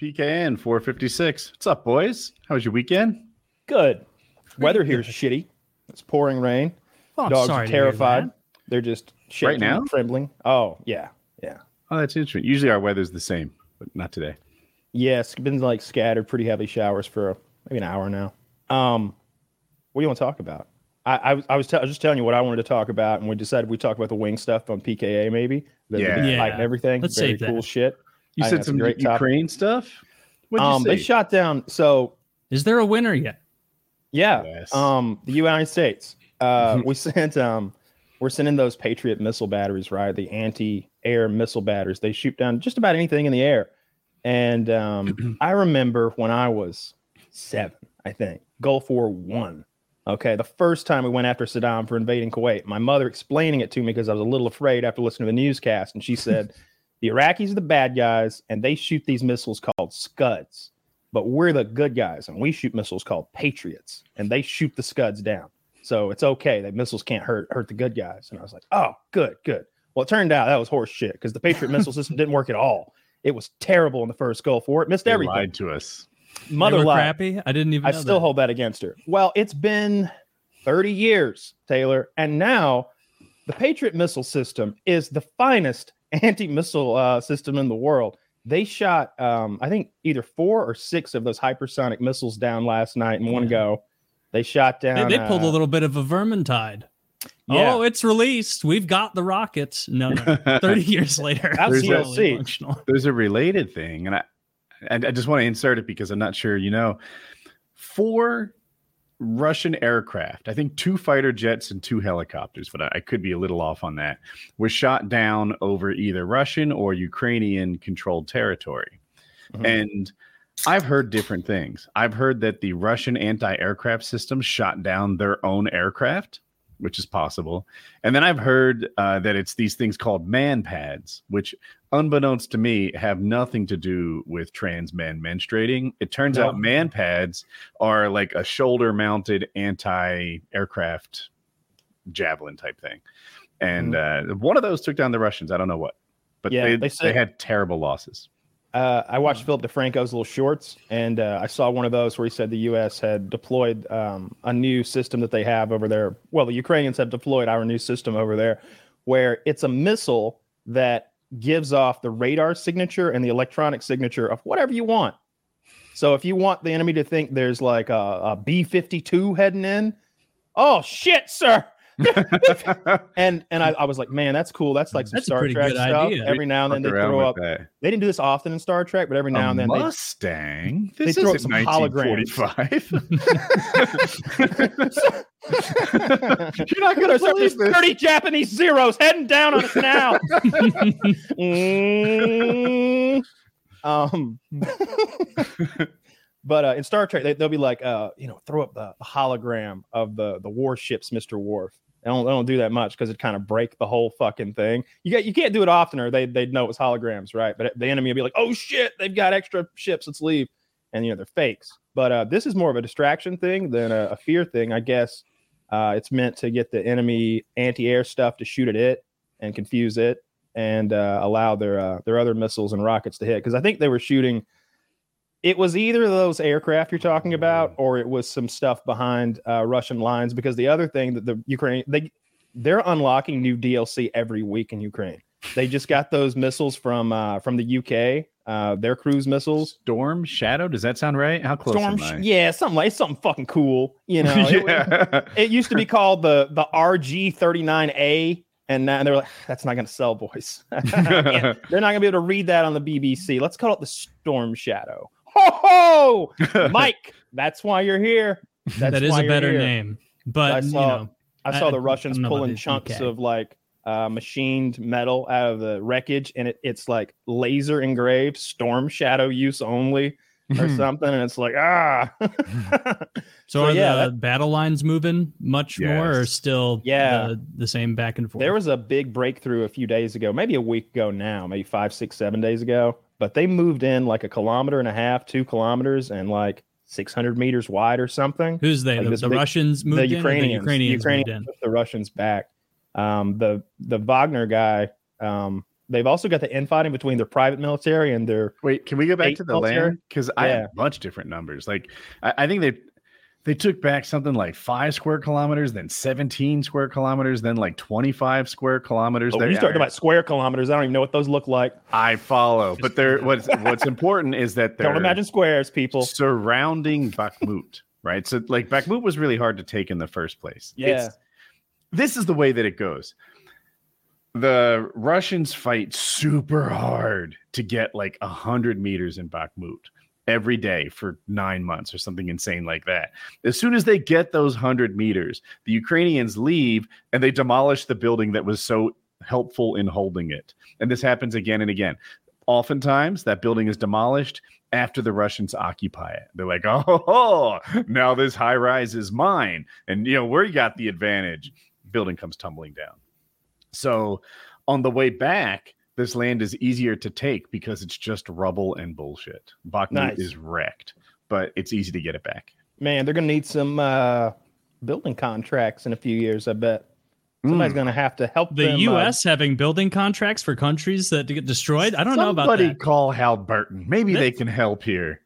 PKN 456. What's up, boys? How was your weekend? Good. Weather here is shitty. It's pouring rain. Oh, Dogs are terrified. They're just shaking, now? trembling. Oh yeah, yeah, Oh, that's interesting. Usually our weather's the same, but not today. yeah. It's been like scattered, pretty heavy showers for maybe an hour now. Um, what do you want to talk about? I I, was- I was, t- I was just telling you what I wanted to talk about, and we decided we talk about the wing stuff on PKA maybe. The, the Yeah. big Yeah. and everything. Let's Very save that. cool shit. You said know, it's a some great topic. Ukraine stuff. What did Um, you they shot down. So Is there a winner yet? Yeah. Yes. Um, the United States. Uh, we sent um, we're sending those Patriot missile batteries, right? The anti-air missile batteries. They shoot down just about anything in the air. And um, I remember when I was seven, I think Gulf War One. Okay, the first time we went after Saddam for invading Kuwait, my mother explaining it to me because I was a little afraid after listening to the newscast, and she said, "The Iraqis are the bad guys, and they shoot these missiles called Scuds." but we're the good guys and we shoot missiles called patriots and they shoot the scuds down so it's okay that missiles can't hurt hurt the good guys and i was like oh good good well it turned out that was horse shit because the patriot missile system didn't work at all it was terrible in the first gulf war it missed They everything lied to us. mother they were lied crappy. I didn't even. i know still that. hold that against her well it's been 30 years taylor and now the patriot missile system is the finest anti-missile uh, system in the world they shot um, i think either four or six of those hypersonic missiles down last night in one go they shot down they pulled uh, a little bit of a Vermintide. Yeah. Oh, it's released. We've got the rockets. No, no. Thirty years later, That's it's DLC. only functional. There's a related thing, and I, and I just want to insert it because I'm not sure you know. Four Russian aircraft, I think two fighter jets and two helicopters, but I, I could be a little off on that, was shot down over either Russian or Ukrainian controlled territory. Mhm. And I've heard different things. I've heard that the Russian anti aircraft system shot down their own aircraft, which is possible. And then I've heard uh, that it's these things called man pads, which, unbeknownst to me, have nothing to do with trans men menstruating. It turns No. out man pads are like a shoulder mounted anti aircraft javelin type thing. And uh, one of those took down the Russians. I don't know what, but Yeah, they, they they, had terrible losses. Uh, I watched Philip DeFranco's little shorts, and uh, I saw one of those where he said the U.S. had deployed um, a new system that they have over there. Well, the Ukrainians have deployed our new system over there, where it's a missile that gives off the radar signature and the electronic signature of whatever you want. So if you want the enemy to think there's like a, a B 52 heading in, oh shit, sir. And and I, I was like, man, that's cool. That's like some That's Star Trek good stuff. idea. Every now and then they throw up. that. They didn't do this often in Star Trek, but every now a and then they Mustang. they This throw up isn't some holograms. 1945. You're not gonna There's, there's believe this. 30 Japanese zeros heading down on us now. Mm. um, but uh, in Star Trek, they, they'll be like, uh, you know, throw up the, the hologram of the the warships, Mister Worf. They don't, don't do that much because it kind of break the whole fucking thing. You get you can't do it often, or they they'd know it was holograms, right? But the enemy will be like, oh shit, they've got extra ships, let's leave, and you know they're fakes. But uh, this is more of a distraction thing than a, a fear thing, I guess. Uh, it's meant to get the enemy anti-air stuff to shoot at it and confuse it, and uh, allow their uh, their other missiles and rockets to hit. Because I think they were shooting. It was either of those aircraft you're talking about, or it was some stuff behind uh, Russian lines. Because the other thing that the Ukraine they they're unlocking new DLC every week in Ukraine. They just got those missiles from uh, from the UK, uh, their cruise missiles. Storm Shadow. Does that sound right? How close Storm, yeah, something like something fucking cool. You know, It- yeah. it used to be called the the RG39A, and now they're like, that's not going to sell, boys. They're not going to be able to read that on the BBC. Let's call it the Storm Shadow. Ho ho, Mike. That's why you're here. That's that is why a better here. name. I But you saw- know, I saw I- the Russians I'm not about pulling chunks UK. of like uh, machined metal out of the wreckage, and it, it's like laser engraved Storm Shadow use only or something, and it's like ah. so, So, are yeah, the battle lines moving much more, or still Yeah. the, the same back and forth? There was a big breakthrough a few days ago, maybe a week ago now, maybe five, six, seven days ago. But they moved in like a kilometer and a half, two kilometers, and like 600 meters wide or something. Who's they? like the this the big- Russians moved the in. or Ukrainians, The Ukrainians, Ukrainians moved in. the Russians back. Um, the the Wagner guy, um, they've also got the infighting between their private military and their Wait, can we go back to the military? land? Because I have a bunch different numbers. Like I, I think they they took back something like five square kilometers, then 17 square kilometers, then like 25 square kilometers. Oh, you start about square kilometers. I don't even know what those look like. I follow, but there what's what's important is that they're Don't imagine squares, people. surrounding Bakhmut, right? So like Bakhmut was really hard to take in the first place. Yeah. It's- this is the way that it goes. The Russians fight super hard to get like a hundred meters in Bakhmut every day for nine months or something insane like that. As soon as they get those hundred meters, the Ukrainians leave and they demolish the building that was so helpful in holding it. And this happens again and again. Oftentimes, that building is demolished after the Russians occupy it. They're like, oh, now this high rise is mine. And, you know, we got the advantage. Building comes tumbling down. So on the way back, this land is easier to take because it's just rubble and bullshit. Bakhmut Nice. is wrecked, but it's easy to get it back. Man, they're gonna need some uh, building contracts in a few years. I bet somebody's Mm. gonna have to help The them, uh, U.S. having building contracts for countries that get destroyed. I don't know about that. Somebody call Halliburton. Maybe they That's- can help here.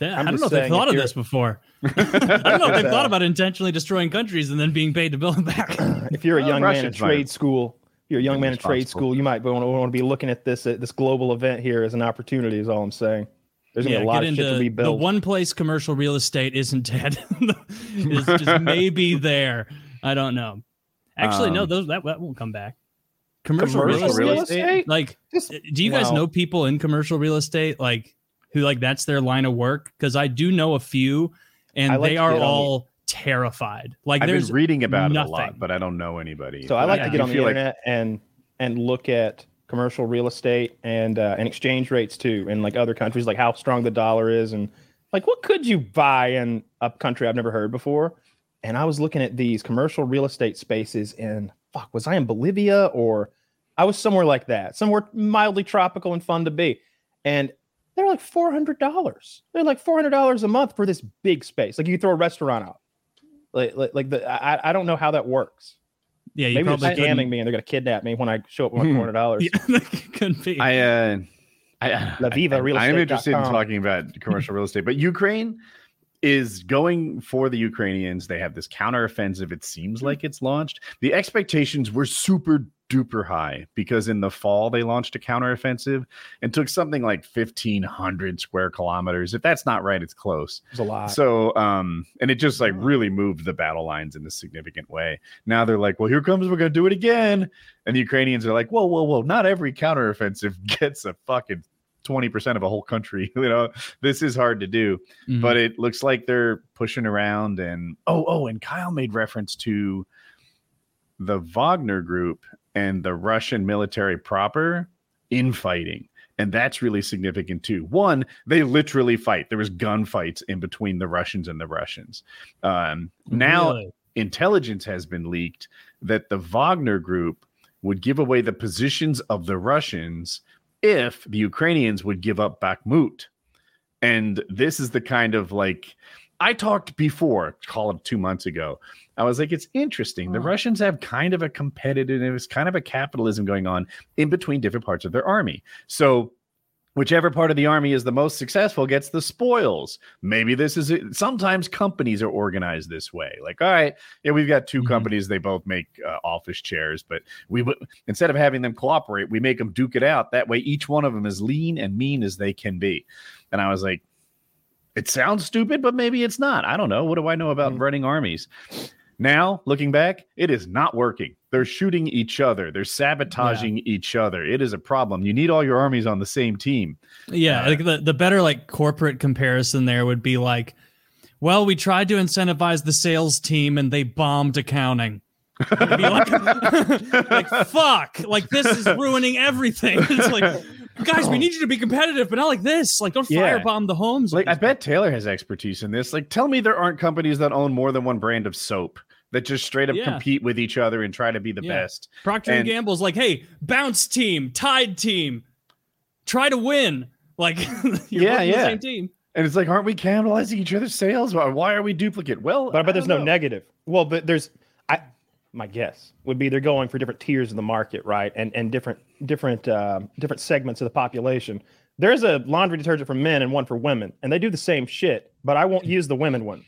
That- I'm don't know if they've thought if of this before. I don't know if they've thought uh, about intentionally destroying countries and then being paid to build them back. if you're a Well, young man in Russians might- trade school, you're a young man in trade school. You might want to, want to be looking at this uh, this global event here as an opportunity. Is all I'm saying. There's gonna yeah, be a lot get of shit to be built. the one place commercial real estate isn't dead. is just maybe there. I don't know. Actually, no, Um, those that, that won't come back. Commercial, Commercial real, estate, real estate? like Just- do you guys Wow. know people in commercial real estate like who like that's their line of work because i do know a few and I like they to are get on the- all terrified like I've been reading about it a lot, but I don't know anybody. So I like Yeah. to get on the feel like- internet and and look at commercial real estate and uh, and exchange rates too, and like other countries, like how strong the dollar is, and like what could you buy in a country I've never heard before. And I was looking at these commercial real estate spaces in fuck, was I in Bolivia or I was somewhere like that, somewhere mildly tropical and fun to be, and they're like four hundred dollars. They're like four hundred dollars a month for this big space. Like you throw a restaurant out. Like, like, like the I, I don't know how that works. yeah you Maybe they're scamming me and they're gonna kidnap me when I show up with my Hmm. four hundred dollars. yeah, that could be I, uh, I, La Viva Real I, am interested in talking about commercial real estate, but Ukraine is going for the Ukrainians. They have this counteroffensive. It seems like it's launched. The expectations were super duper high because in the fall they launched a counteroffensive and took something like 1500 square kilometers. If that's not right, it's close. It's a lot. So, um, and it just like really moved the battle lines in a significant way. Now they're like, well, here comes, we're going to do it again. And the Ukrainians are like, whoa, whoa, whoa, not every counteroffensive gets a fucking 20% of a whole country. You know, this is hard to do, Mhm. but it looks like they're pushing around. And oh, oh, and Kyle made reference to the Wagner group and the Russian military proper infighting. And that's really significant too. One, they literally fight. There was gunfights in between the Russians and the Russians. Um, now, Really? intelligence has been leaked that the Wagner group would give away the positions of the Russians if the Ukrainians would give up Bakhmut. And this is the kind of like I talked before, call it two months ago. I was like, it's interesting. The Huh. Russians have kind of a competitive, it's kind of a capitalism going on in between different parts of their army. So whichever part of the army is the most successful gets the spoils. Maybe this is it. Sometimes companies are organized this way. Like, all right, yeah, we've got 2 Mhm. companies. They both make uh, office chairs, but we would instead of having them cooperate, we make them duke it out. That way, each one of them is lean and mean as they can be. And I was like, it sounds stupid, but maybe it's not. I don't know. What do I know about Mhm. running armies? Now, looking back, it is not working. They're shooting each other. They're sabotaging each other. It is a problem. You need all your armies on the same team. Yeah, Uh, like the, the better like corporate comparison there would be like, well, we tried to incentivize the sales team and they bombed accounting. Like, like fuck, like this is ruining everything. It's like, guys, we need you to be competitive, but not like this. Like, don't Yeah. firebomb the homes. Like, I bet Taylor has expertise in this. Like, tell me there aren't companies that own more than one brand of soap that just straight up Yeah. compete with each other and try to be the Yeah. best. Procter and and- Gamble's like, hey, bounce team, tide team, try to win. Like, you're Yeah, both the yeah. same team. And it's like, aren't we cannibalizing each other's sales? Why, why are we duplicate? Well, but I bet I there's don't no know. negative. Well, but there's I my guess would be they're going for different tiers of the market, right? And and different different uh, different segments of the population. There's a laundry detergent for men and one for women, and they do the same shit. But I won't use the women one.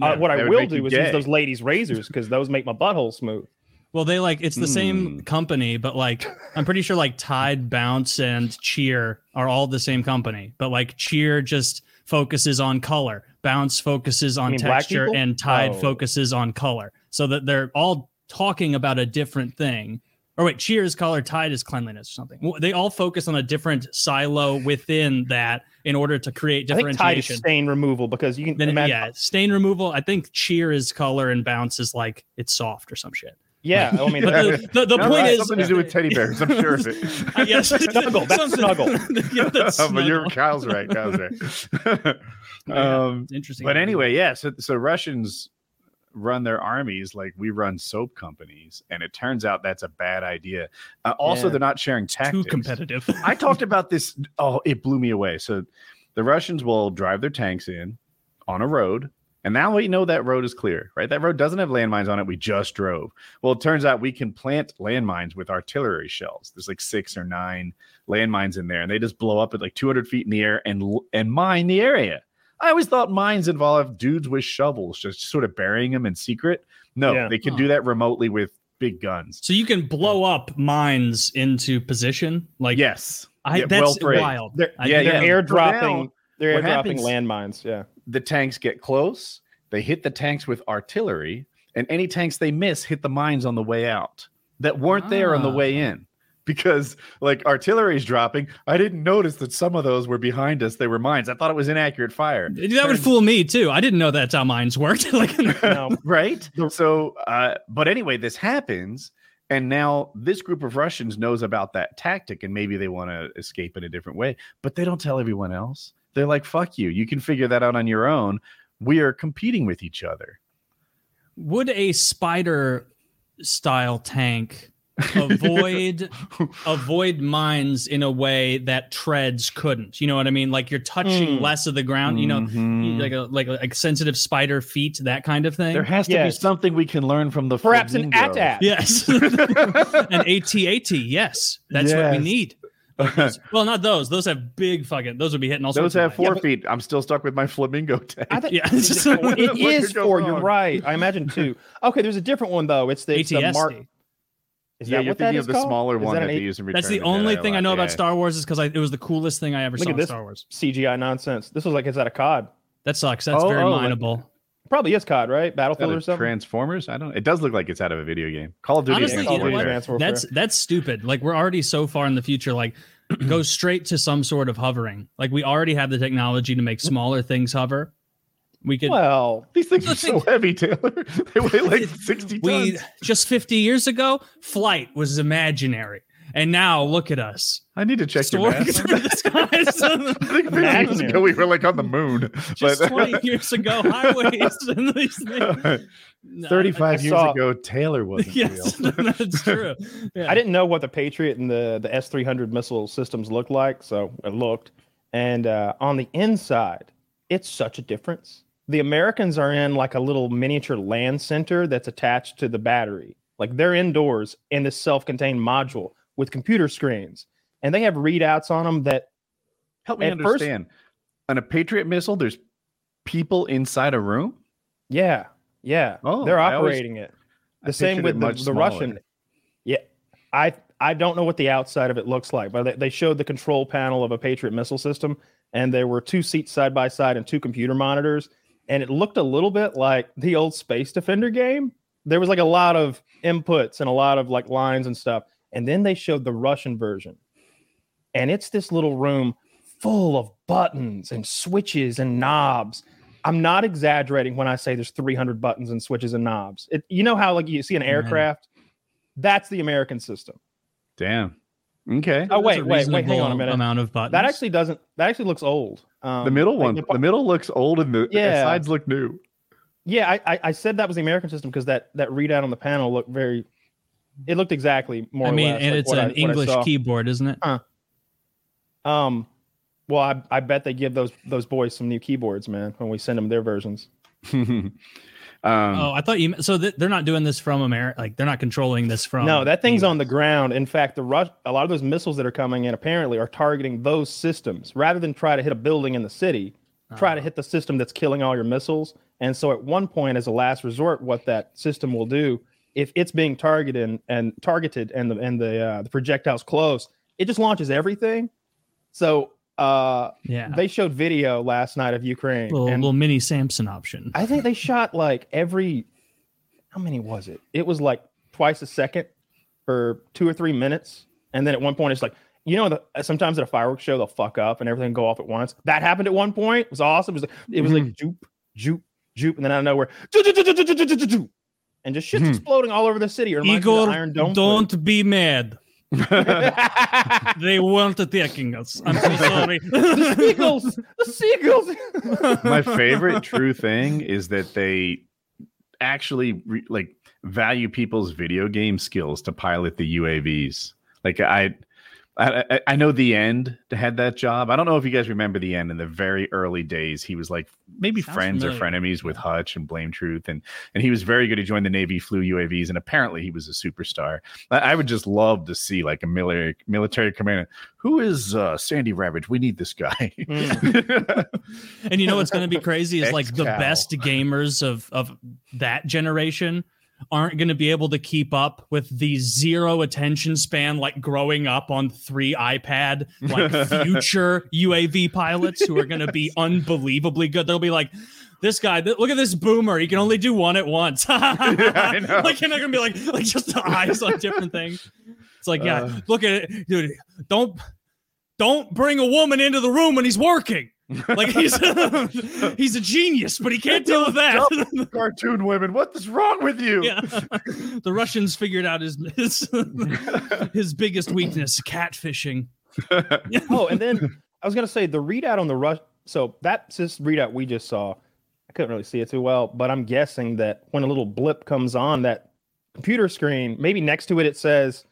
Uh, what I will do is use those ladies' razors because those make my butthole smooth. Well, they like it's the Hmm. same company, but like I'm pretty sure like Tide, Bounce, and Cheer are all the same company. But like Cheer just focuses on color, Bounce focuses on texture, and Tide Oh. focuses on color. So that they're all talking about a different thing. Or wait, Cheers, is color, Tide is cleanliness or something. They all focus on a different silo within that in order to create I think Tide is differentiation. stain removal because you can Then imagine. yeah, stain removal. I think Cheer is color and Bounce is like it's soft or some shit. Yeah, I mean, But the, the, the No, point right, is something to do with teddy bears. I'm sure of it. Yes, Snuggle, that's Something- snuggle. yeah, that's but you're snuggle. Kyle's right. Kyle's right. Um, it's interesting. but anyway, yeah. So so Russians run their armies like we run soap companies, and it turns out that's a bad idea. Uh, also, Yeah. they're not sharing tactics. too competitive. I talked about this. Oh, it blew me away. So the Russians will drive their tanks in on a road. And now we know that road is clear, right? That road doesn't have landmines on it. We just drove. Well, it turns out we can plant landmines with artillery shells. There's like six or nine landmines in there, and they just blow up at like 200 feet in the air and and mine the area. I always thought mines involved dudes with shovels just sort of burying them in secret. No, Yeah. they can Huh. do that remotely with big guns. so you can blow up mines into position. Like yes, I, Yeah, that's well wild. They're, I- Yeah, they're yeah. airdropping. now, They're airdropping landmines. Yeah. the tanks get close, they hit the tanks with artillery, and any tanks they miss hit the mines on the way out that weren't there on the Ah. way in. Because like artillery's dropping, I didn't notice that some of those were behind us. They were mines. I thought it was inaccurate fire. That would fool me too. I didn't know that's how mines worked. like, No. right? So, uh, but anyway, this happens, and now this group of Russians knows about that tactic, and maybe they want to escape in a different way, but they don't tell everyone else. They're like, "Fuck you! You can figure that out on your own." We are competing with each other. would a spider style tank avoid avoid mines in a way that treads couldn't? You know what I mean? Like you're touching Hmm. less of the ground. You know, Mhm. like a like a like sensitive spider feet, that kind of thing. there has to Yes. be something we can learn from the Perhaps an flamingo. AT-AT. Yes. An AT-AT, yes. That's what we need. Those- well, not those. Those have big fucking. Those would be hitting all Those sorts of have mines. four but- feet. I'm still stuck with my flamingo tank. I think Yeah. it is four. It could is go four. You're right. I imagine two. Okay, there's a different one though. It's the, it's the Mark. Is yeah, that you're what that thinking is of the called? smaller Is one that that, they use in That's Return the of only Jedi a thing I know about yeah. Star Wars is because it was the coolest thing I ever Look saw at in this. Star Wars. CGI nonsense. This was like it's out a COD. That sucks. That's Oh, very oh, oh like- Probably is COD, right? Is Battlefield or something. Transformers? I don't. It does look like it's out of a video game. Call of Duty. Honestly, Advanced you know what? Warfare. That's that's stupid. Like we're already so far in the future. Like go straight to some sort of hovering. Like we already have the technology to make hmm. smaller things hover. We could. well, These things are so heavy, Taylor. They weigh like 60 we tons. just 50 years ago, flight was imaginary, and now look at us. I need to check your Soaring math. the skies. I think 50 years ago we were like on the moon. just but 20 years ago, highways and these things. No, 35 I years saw- ago, Taylor wasn't Yes, real. that's true. Yeah. I didn't know what the Patriot and the the S three hundred missile systems looked like, so it looked. And uh, on the inside, it's such a difference. The Americans are in like a little miniature land center that's attached to the battery. Like they're indoors in this self-contained module with computer screens, and they have readouts on them that Help me At first- understand. On a Patriot missile, there's people inside a room? Yeah, yeah. Oh, they're I always- operating it. I The same with the, the. Russian. Yeah, I I don't know what the outside of it looks like, but they, they showed the control panel of a Patriot missile system, and there were two seats side by side and two computer monitors, and it looked a little bit like the old Space Defender game. There was like a lot of inputs and a lot of like lines and stuff, and then they showed the Russian version, and it's this little room full of buttons and switches and knobs. I'm not exaggerating when I say there's 300 buttons and switches and knobs. It, you know how like you see an Man. aircraft? That's the American system. Damn. Okay. Oh wait, wait, wait, hang on a minute. Amount of buttons. That actually doesn't. That actually looks old. Um, the middle like one, the- the middle looks old and the, the sides look new. yeah, I, I I said that was the American system because that that readout on the panel looked very. It looked exactly more. I mean, or less and like it's an I English keyboard, isn't it? Um, well, I, I bet they give those those boys some new keyboards, man, when we send them their versions. Um, oh, I thought you. So th- they're not doing this from America. Like they're not controlling this from. No, that thing's the on the ground. In fact, the rush, a lot of those missiles that are coming in apparently are targeting those systems rather than try to hit a building in the city. Try to hit the system that's killing all your missiles. And so, at one point, as a last resort, what that system will do, if it's being targeted and, and targeted, and the and the uh, the projectiles close, it just launches everything. So, uh, yeah, they showed video last night of Ukraine. Little, and little mini Samson option. I think they shot like every. How many was it? It was like twice a second for two or three minutes, and then at one point it's like you know, the, sometimes at a fireworks show they'll fuck up and everything go off at once. That happened at one point. It was awesome. It was like, it was mm-hmm. like joop, joop, joop, and then out of nowhere, and just shit's mm-hmm. exploding all over the city. Or Igor, don't be mad footage. They weren't attacking us. I'm so sorry. the seagulls, the seagulls. my favorite true thing is that they actually re- like value people's video game skills to pilot the UAVs. Like I, I, I- I know the end had that job. I don't know if you guys remember the end in the very early days. He was like maybe Sounds friends or familiar. frenemies with Hutch and Blame Truth, and and he was very good. He joined the Navy, flew UAVs, and apparently he was a superstar. I, I would just love to see like a military military commander. Who is uh, Sandy Ravage? We need this guy. And you know what's going to be crazy is like the Ex-cow. best gamers of of that generation aren't going to be able to keep up with the zero attention span like growing up on three iPad like future UAV pilots who are going to be unbelievably good. They'll be like this guy, th- look at this boomer. He can only do one at once. Know. Like, you're not gonna be like, like just the eyes on different things. It's like, yeah, Uh. look at it, dude. Don't, don't bring a woman into the room when he's working. Like he's he's a genius, but he can't deal with that. cartoon women. What is wrong with you? yeah, the Russians figured out his his, his biggest weakness: catfishing. oh, and then I was gonna say the readout on the rush. So that's this readout we just saw. I couldn't really see it too well, but I'm guessing that when a little blip comes on that computer screen, maybe next to it it says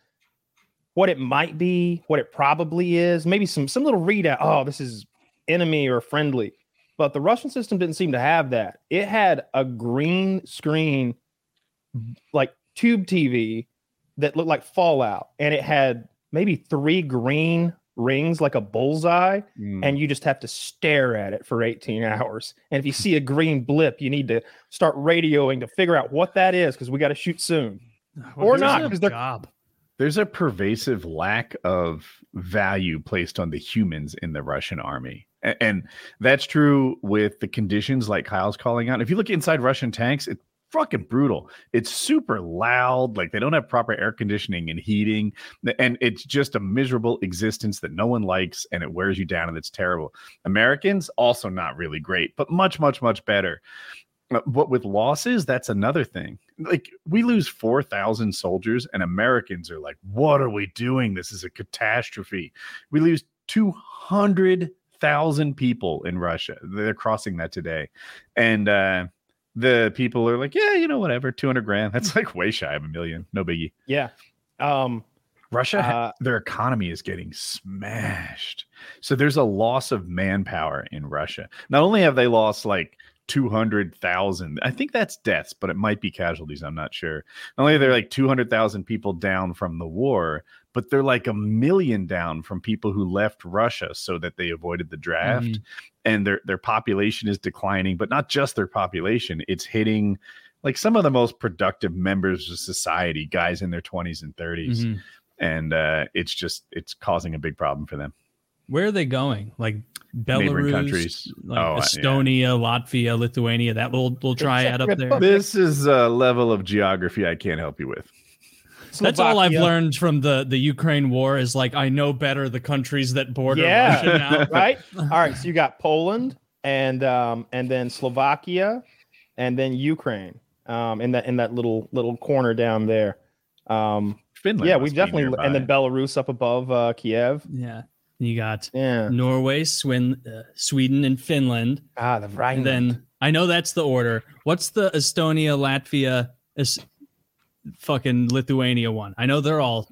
what it might be, what it probably is, maybe some some little readout. Oh, this is enemy or friendly. But the Russian system didn't seem to have that. It had a green screen, like tube TV, that looked like Fallout, and it had maybe three green rings like a bullseye Mm. and you just have to stare at it for 18 hours and if you see a green blip you need to start radioing to figure out what that is because we got to shoot soon Or not, a 'cause they're- job. There's a pervasive lack of value placed on the humans in the Russian army. And, that's true with the conditions like Kyle's calling out. If you look inside Russian tanks, it's fucking brutal. It's super loud. Like they don't have proper air conditioning and heating. And it's just a miserable existence that no one likes and it wears you down and it's terrible. Americans, also not really great, but much, much, much better. Uh, But with losses, that's another thing. Like we lose 4,000 soldiers, and Americans are like, what are we doing? This is a catastrophe. We lose 200,000 people in Russia. They're crossing that today. And uh, the people are like, yeah, you know, whatever, 200 grand. That's like way shy of a million. No biggie. yeah um Russia, Uh, their economy is getting smashed. So there's a loss of manpower in Russia. Not only have they lost like 200,000, I think that's deaths, but it might be casualties. I'm not sure. Not only are there like 200,000 people down from the war, but they're like a million down from people who left Russia so that they avoided the draft. Mhm. And their, their population is declining, but not just their population, it's hitting like some of the most productive members of society, guys in their 20s and 30s Mhm. and uh, it's just it's causing a big problem for them. Where are they going? Like Neighboring Belarus, countries. like Oh, uh, yeah. Estonia, Latvia, Lithuania. That little little triad up there. This is a level of geography I can't help you with. That's all I've learned from the the Ukraine war is like I know better the countries that border Yeah. Russia now. right all right so you got poland and um and then slovakia and then ukraine um in that in that little little corner down there um Finland. yeah we've definitely nearby. and then belarus up above uh kiev Yeah, you got yeah Norway, Swin, uh, Sweden, and Finland. ah the right And then I know that's the order. What's the Estonia, Latvia, Es- fucking Lithuania one? I know they're all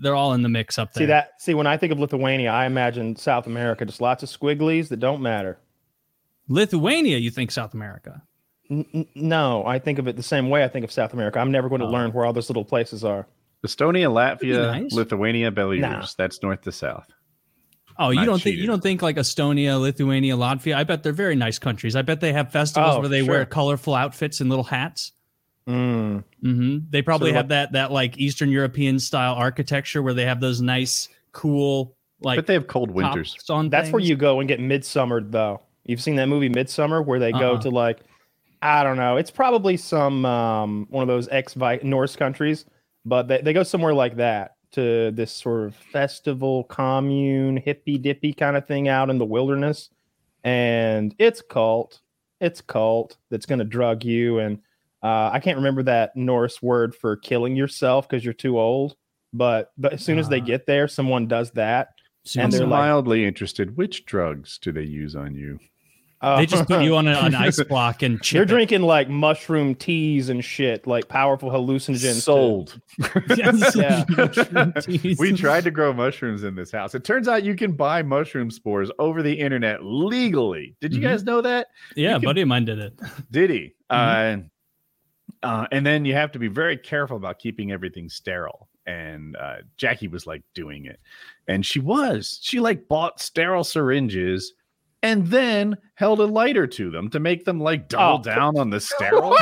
they're all in the mix up there. see that see when i think of lithuania i imagine south america just lots of squigglies that don't matter Lithuania, you think South America? N- n- no, I think of it the same way I think of South America. I'm never going to Oh. learn where all those little places are. Estonia, Latvia, nice. Lithuania, Belarus. Nah. That's north to south. Oh, you Not don't think you don't think like Estonia, Lithuania, Latvia? I bet they're very nice countries. I bet they have festivals Oh, where they sure. wear colorful outfits and little hats. Mm. hmm They probably Sort of have that that like Eastern European style architecture where they have those nice, cool like but they have cold winters. on. That's where you go and get Midsommar, though. You've seen that movie Midsommar, where they go Uh-uh. to like, I don't know. It's probably some um, one of those ex Norse countries, but they, they go somewhere like that to this sort of festival, commune, hippy dippy kind of thing out in the wilderness, and it's cult. It's cult that's going to drug you, and uh, I can't remember that Norse word for killing yourself because you're too old. But but as soon as they Ah. get there, someone does that. Soon and they're I'm like- mildly interested. Which drugs do they use on you? Uh, they just put you on a, an ice block and chip They're it. drinking like mushroom teas and shit, like powerful hallucinogens. to- Sold. Yes. Yeah. We tried to grow mushrooms in this house. It turns out you can buy mushroom spores over the internet legally. Did you Mhm. guys know that? Yeah, can- buddy of mine did it. Did he? Mm-hmm. Uh, uh, and then you have to be very careful about keeping everything sterile. And uh, Jackie was like doing it, and she was. She like bought sterile syringes, and then held a lighter to them to make them like double Oh. down on the sterile.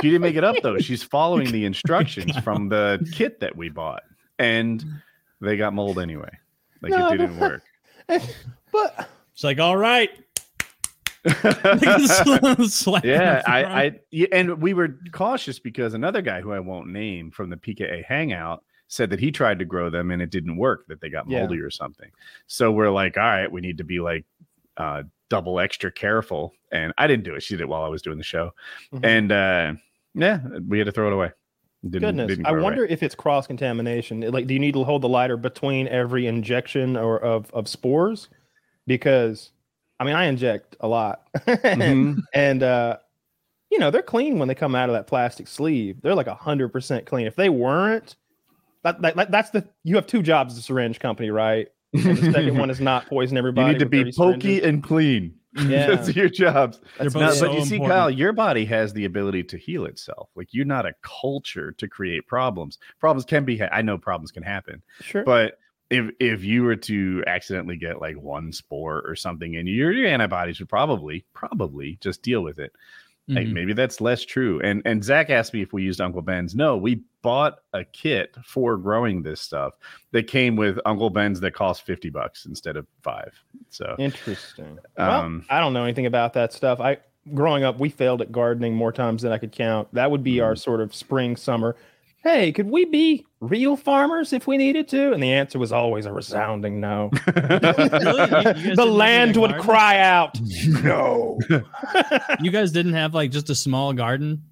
she didn't make it up though. She's following the instructions from the kit that we bought, and they got mold anyway. Like No, it didn't work. But It's like, all right. Yeah, I. I, and we were cautious because another guy who I won't name from the PKA Hangout said that he tried to grow them and it didn't work, that they got Yeah. moldy or something. So we're like, all right, we need to be like uh, double extra careful. And I didn't do it; she did it while I was doing the show, Mhm. and uh, yeah, we had to throw it away. Didn't, goodness, didn't I wonder if it's cross contamination. Like, do you need to hold the lighter between every injection or of of spores? Because, I mean, I inject a lot, Mhm. and uh, you know they're clean when they come out of that plastic sleeve. They're like hundred percent clean. If they weren't, that, that, that- that's the you have two jobs as a syringe company, right? And the second one is not poison everybody. you need to be pokey syringes. and clean. Yeah. That's your jobs. That's both No, so but you see, important. Kyle, your body has the ability to heal itself. Like you're not a culture to create problems. Problems can be. Ha- I know problems can happen, sure. but if if you were to accidentally get like one spore or something, and your your antibodies would probably probably just deal with it. Like, Mhm. maybe that's less true. And and Zach asked me if we used Uncle Ben's. No, we bought a kit for growing this stuff that came with Uncle Ben's that cost fifty bucks instead of five. So Interesting. Um, well, I don't know anything about that stuff. I growing up, we failed at gardening more times than I could count. That would be our Mm. sort of spring summer. Hey, could we be real farmers if we needed to? And the answer was always a resounding no. Really? You- you the land would garden? cry out, no. You guys didn't have like just a small garden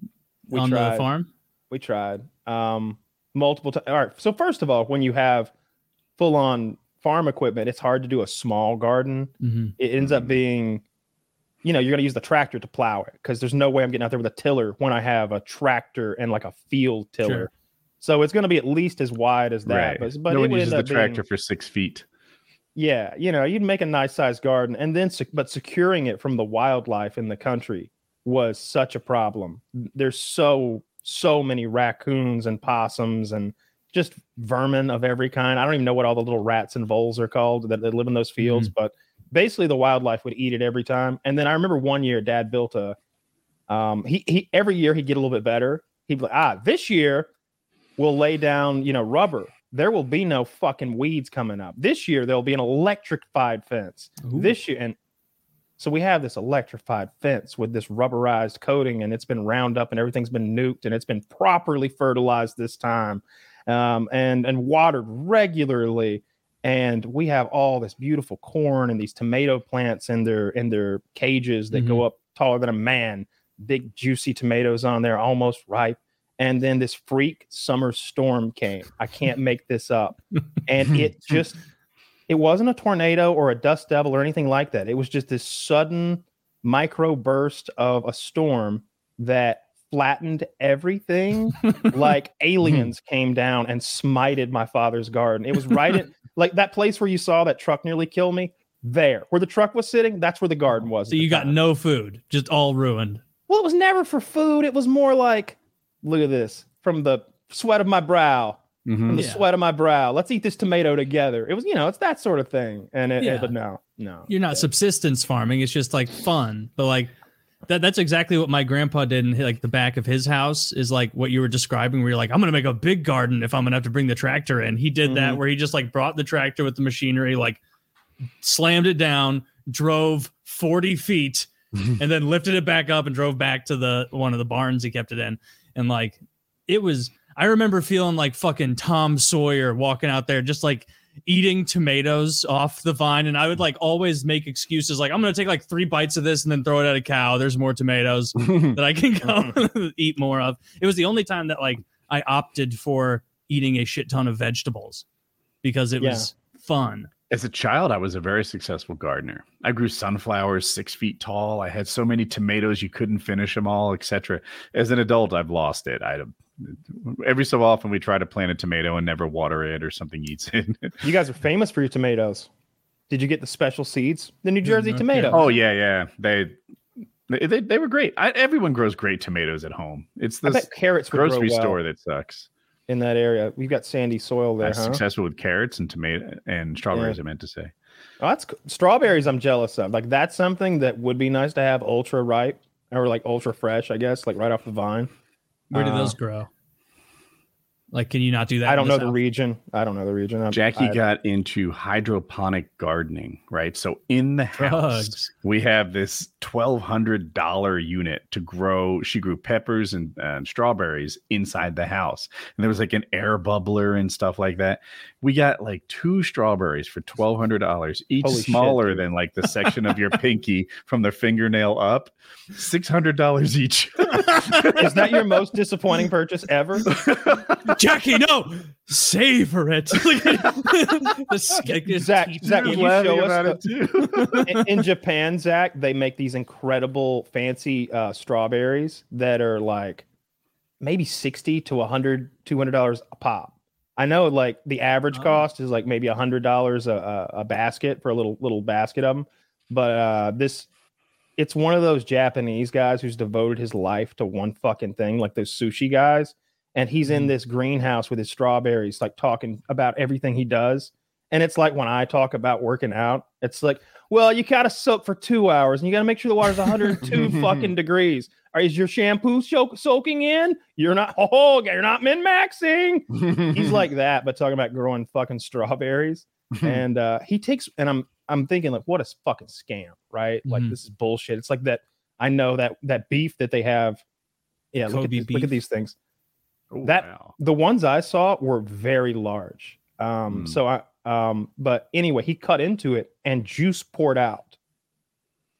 We on the farm? We tried um, multiple times. All right. So first of all, when you have full on farm equipment, it's hard to do a small garden. Mhm. It ends up being, you know, you're going to use the tractor to plow it because there's no way I'm getting out there with a tiller when I have a tractor and like a field tiller. Sure. So it's going to be at least as wide as that. right. But, but no it one uses the up being- tractor for six feet. yeah, you know, you'd make a nice sized garden, and then but securing it from the wildlife in the country was such a problem. There's so so many raccoons and possums and just vermin of every kind. I don't even know what all the little rats and voles are called that, that live in those fields, but basically the wildlife would eat it every time. And then I remember one year, Dad built a. Um, he he every year he'd get a little bit better. He'd be like, ah, this year we'll lay down, you know, rubber. There will be no fucking weeds coming up. This year there'll be an electrified fence. Ooh. This year, and so we have this electrified fence with this rubberized coating, and it's been round up, and everything's been nuked, and it's been properly fertilized this time, um, and and watered regularly. And we have all this beautiful corn and these tomato plants in their in their cages that go up taller than a man. Big juicy tomatoes on there, almost ripe. And then this freak summer storm came. I can't make this up. And it just it wasn't a tornado or a dust devil or anything like that. It was just this sudden micro burst of a storm that flattened everything like aliens hmm. came down and smited my father's garden. It was right in like that place where you saw that truck nearly kill me. there where the truck was sitting. That's where the garden was. So you got no food, just all ruined. Well, it was never for food. It was more like, look at this from the sweat of my brow, Mhm. from the Yeah. sweat of my brow. Let's eat this tomato together. It was, you know, it's that sort of thing. And it, Yeah. but no, no. You're not subsistence farming. It's just like fun. But like that that's exactly what my grandpa did in like the back of his house is like what you were describing where you're like, I'm gonna make a big garden if I'm gonna have to bring the tractor in. He did that Mhm. where he just like brought the tractor with the machinery, like slammed it down, drove 40 feet, and then lifted it back up and drove back to the one of the barns he kept it in. And like it was I remember feeling like fucking Tom Sawyer walking out there just like eating tomatoes off the vine and I would like always make excuses like I'm going to take like 3 bites of this and then throw it at a cow. There's more tomatoes that I can go eat more of. It was the only time that like I opted for eating a shit ton of vegetables because it Yeah. was fun. As a child, I was a very successful gardener. I grew sunflowers six feet tall. I had so many tomatoes you couldn't finish them all, etc. As an adult, I've lost it. I every so often we try to plant a tomato and never water it, or something eats it. You guys are famous for your tomatoes. Did you get the special seeds? The New Jersey mm-hmm. okay. tomato. oh yeah, yeah. They they, they, they were great. I, everyone grows great tomatoes at home. It's I this carrots grocery grow well store that sucks. In that area. We've got sandy soil there, I'm huh? successful with carrots and tomato and strawberries. I meant to say. Oh, that's strawberries. I'm jealous of. Like that's something that would be nice to have ultra ripe or like ultra fresh. I guess like right off the vine. Where do Uh, those grow? Like can you not do that? I don't know the the South? region. I don't know the region. I'm- Jackie I- got into hydroponic gardening, right? So in the house, Drugs. we have this twelve hundred dollar unit to grow. She grew peppers and, and strawberries inside the house, and there was like an air bubbler and stuff like that. We got like two strawberries for twelve hundred dollars, each Holy smaller dude. than like the section of your pinky from the fingernail up. Six hundred dollars each. Is that your most disappointing purchase ever? Jackie, no, savor it. The sk- Zach, Zach, He can was you show about us it too. in, in Japan, Zach, they make these incredible fancy uh, strawberries that are like maybe 60 to 100 $200 a pop. I know like the average Oh. cost is like maybe $100 a, a, a basket for a little little basket of them, but uh this it's one of those Japanese guys who's devoted his life to one fucking thing, like those sushi guys. And he's in Mhm. this greenhouse with his strawberries, like talking about everything he does. And it's like when I talk about working out, it's like, well, you got to soak for two hours and you got to make sure the water's 102 fucking degrees. Are, is your shampoo soak, soaking in? You're not, oh, you're not min maxing. He's like that, but talking about growing fucking strawberries. and uh, he takes, and I'm, I'm thinking like, what a fucking scam, right? Like Mhm. this is bullshit. It's like that. I know that that beef that they have. Yeah, look at, Kobe these, look at these things Oh, that- wow. the ones I saw were very large. Um, Hmm. so I um, but anyway, he cut into it and juice poured out.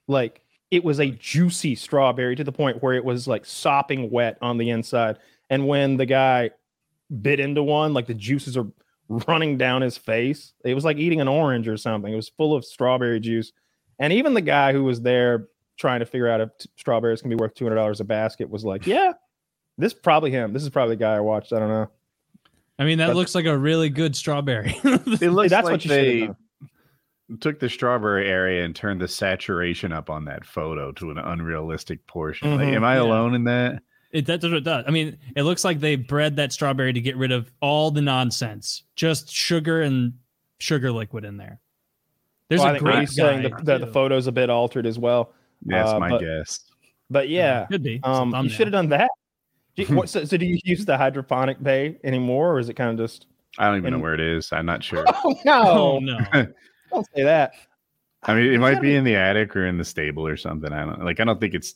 Like it was a juicy strawberry to the point where it was like sopping wet on the inside. And when the guy bit into one, like the juices are running down his face. It was like eating an orange or something. It was full of strawberry juice. And even the guy who was there trying to figure out if t- strawberries can be worth two hundred dollars a basket was like, "Yeah, this is probably him. This is probably the guy I watched. I don't know." I mean, that But- looks like a really good strawberry. It looks that's like what you should they took the strawberry area and turned the saturation up on that photo to an unrealistic portion. Like, Mhm. am I Yeah. alone in that? It, that's what it does. I mean, it looks like they bred that strawberry to get rid of all the nonsense, just sugar and sugar liquid in there. There's Well, I a great Brady's saying the, guy, the, the photo's a bit altered as well. That's Uh, my but- guess. But yeah, could be. Um, you should have done that. Do you- hmm. what, so, so do you use the hydroponic bay anymore, or is it kind of just? I don't even know where it is. I'm not sure. Oh Oh no! Oh, no! Don't say that. I mean, it You might be be- in the attic or in the stable or something. I don't like. I don't think it's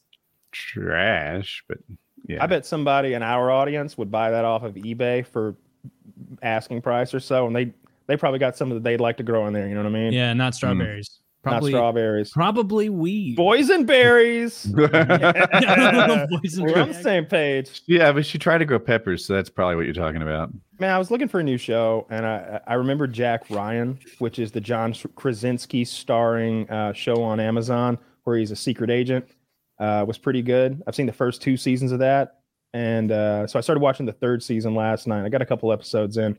trash, but yeah. I bet somebody in our audience would buy that off of eBay for asking price or so, and they they probably got some that they'd like to grow in there. You know what I mean? Yeah, not hmm. strawberries. Not Probably, strawberries. probably weed. Boysenberries. Boys and berries. We're on the same page. yeah, but she tried to grow peppers, so that's probably what you're talking about. Man, I was looking for a new show, and I I remember Jack Ryan, which is the John Krasinski starring uh, show on Amazon, where he's a secret agent. Uh, was pretty good. I've seen the first two seasons of that, and uh, so I started watching the third season last night. I got a couple episodes in.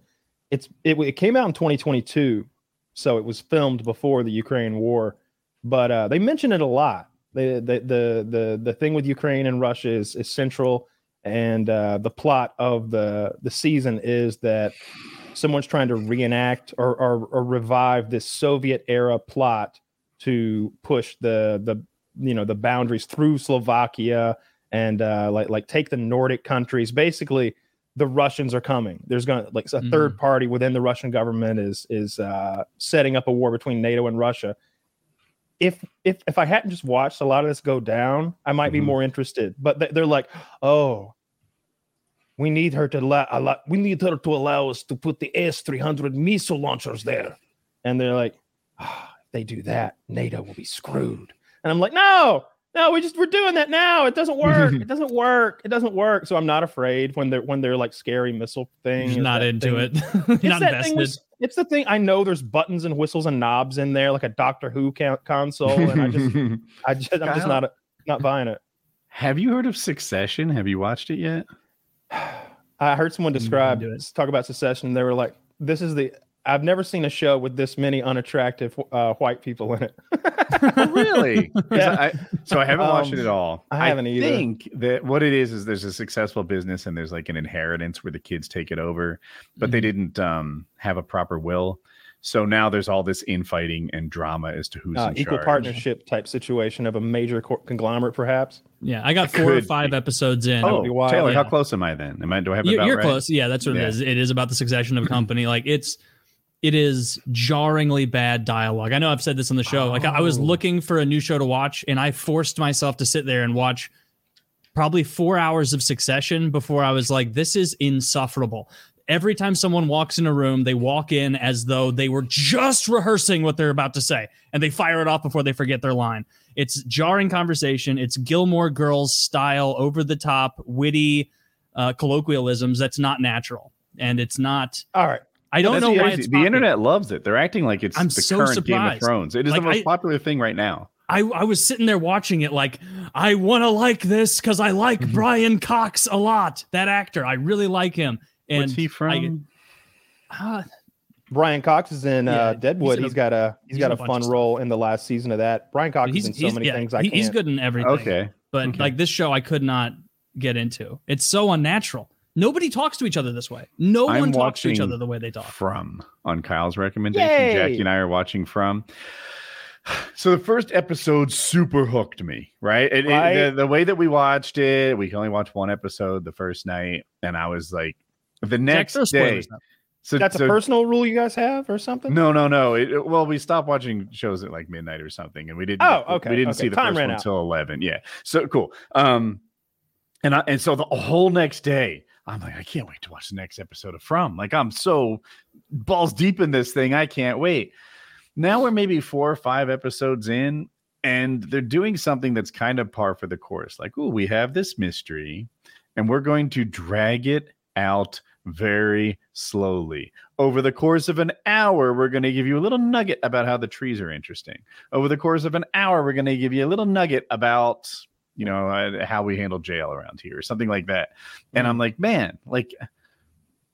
It's it, it came out in 2022, so it was filmed before the Ukraine war. But uh, they mention it a lot. The, the the the the thing with Ukraine and Russia is is central, and uh, the plot of the the season is that someone's trying to reenact or, or, or revive this Soviet era plot to push the the you know the boundaries through Slovakia and uh, like like take the Nordic countries. Basically, the Russians are coming. There's going to like a Mhm. third party within the Russian government is is uh, setting up a war between NATO and Russia. If if if I hadn't just watched a lot of this go down, I might be Mhm. more interested. But they- they're like, oh, we need her to allow, allow we need her to allow us to put the S three hundred missile launchers there, and they're like, ah, if they do that, NATO will be screwed. And I'm like, no, no, we just we're doing that now. It doesn't work. it doesn't work. It doesn't work. So I'm not afraid when they're when they're like scary missile thing. Just is not into thing- it. It's not thing invested. with- it's the thing. I know there's buttons and whistles and knobs in there, like a Doctor Who ca- console, and I just, I just, I'm just not, not buying it. Have you heard of Succession? Have you watched it yet? I heard someone describe do talk about Succession. They were like, "This is the I've never seen a show with this many unattractive uh, white people in it." Oh, really? 'Cause Yeah. I, so I haven't watched it Um, at all. I haven't either. think that what it is is there's a successful business and there's like an inheritance where the kids take it over, but they Mhm. didn't um, have a proper will. So now there's all this infighting and drama as to who's Uh, in equal charge. partnership type situation of a major co- conglomerate, perhaps. Yeah, I got four or five be. episodes in. Oh, be wild. Taylor, how close am I then? Am I? Do I have you're, about you're right? close. Yeah, that's what Yeah. it is. It is about the succession of a company. like it's it is jarringly bad dialogue. I know I've said this on the show. Like I, I was Oh. looking for a new show to watch, and I forced myself to sit there and watch probably four hours of Succession before I was like, this is insufferable. Every time someone walks in a room, they walk in as though they were just rehearsing what they're about to say, and they fire it off before they forget their line. It's jarring conversation. It's Gilmore Girls style, over the top, witty uh, colloquialisms. That's not natural, and it's not. All right. I don't That's know why it's the popular. internet loves it. They're acting like it's I'm the so current Game of. Thrones. It is Like, the most I- popular thing right now. I, I was sitting there watching it like I want to like this because I like Mhm. Brian Cox a lot. That actor, I really like him. And What's he from? uh, Brian Cox is in Yeah, uh, he's Deadwood. in a- he's got a he's he's got a a fun role in the last season of that. Brian Cox he's is in so many yeah, things. I he- can't. he's good in everything. okay. but okay. like this show, I could not get into. It's so unnatural. Nobody talks to each other this way. No I'm one talks to each other the way they talk. From on Kyle's recommendation, Yay! Jackie and I are watching From. So the first episode super hooked me, right? It, it- the, the way that we watched it, we can only watch one episode the first night, and I was like, the next throw day. So That's so- a personal rule you guys have or something? No, no, no. It, it- well, we stopped watching shows at like midnight or something, and we didn't. Oh, okay, We didn't okay. see the Time first one out. until eleven. Yeah. So cool. Um, and I and so the whole next day, I'm like, I can't wait to watch the next episode of From. Like, I'm so balls deep in this thing. I can't wait. Now we're maybe four or five episodes in, and they're doing something that's kind of par for the course. Like, oh, we have this mystery, and we're going to drag it out very slowly. Over the course of an hour, we're going to give you a little nugget about how the trees are interesting. Over the course of an hour, we're going to give you a little nugget about, you know, uh, how we handle jail around here or something like that. And I'm like, man, like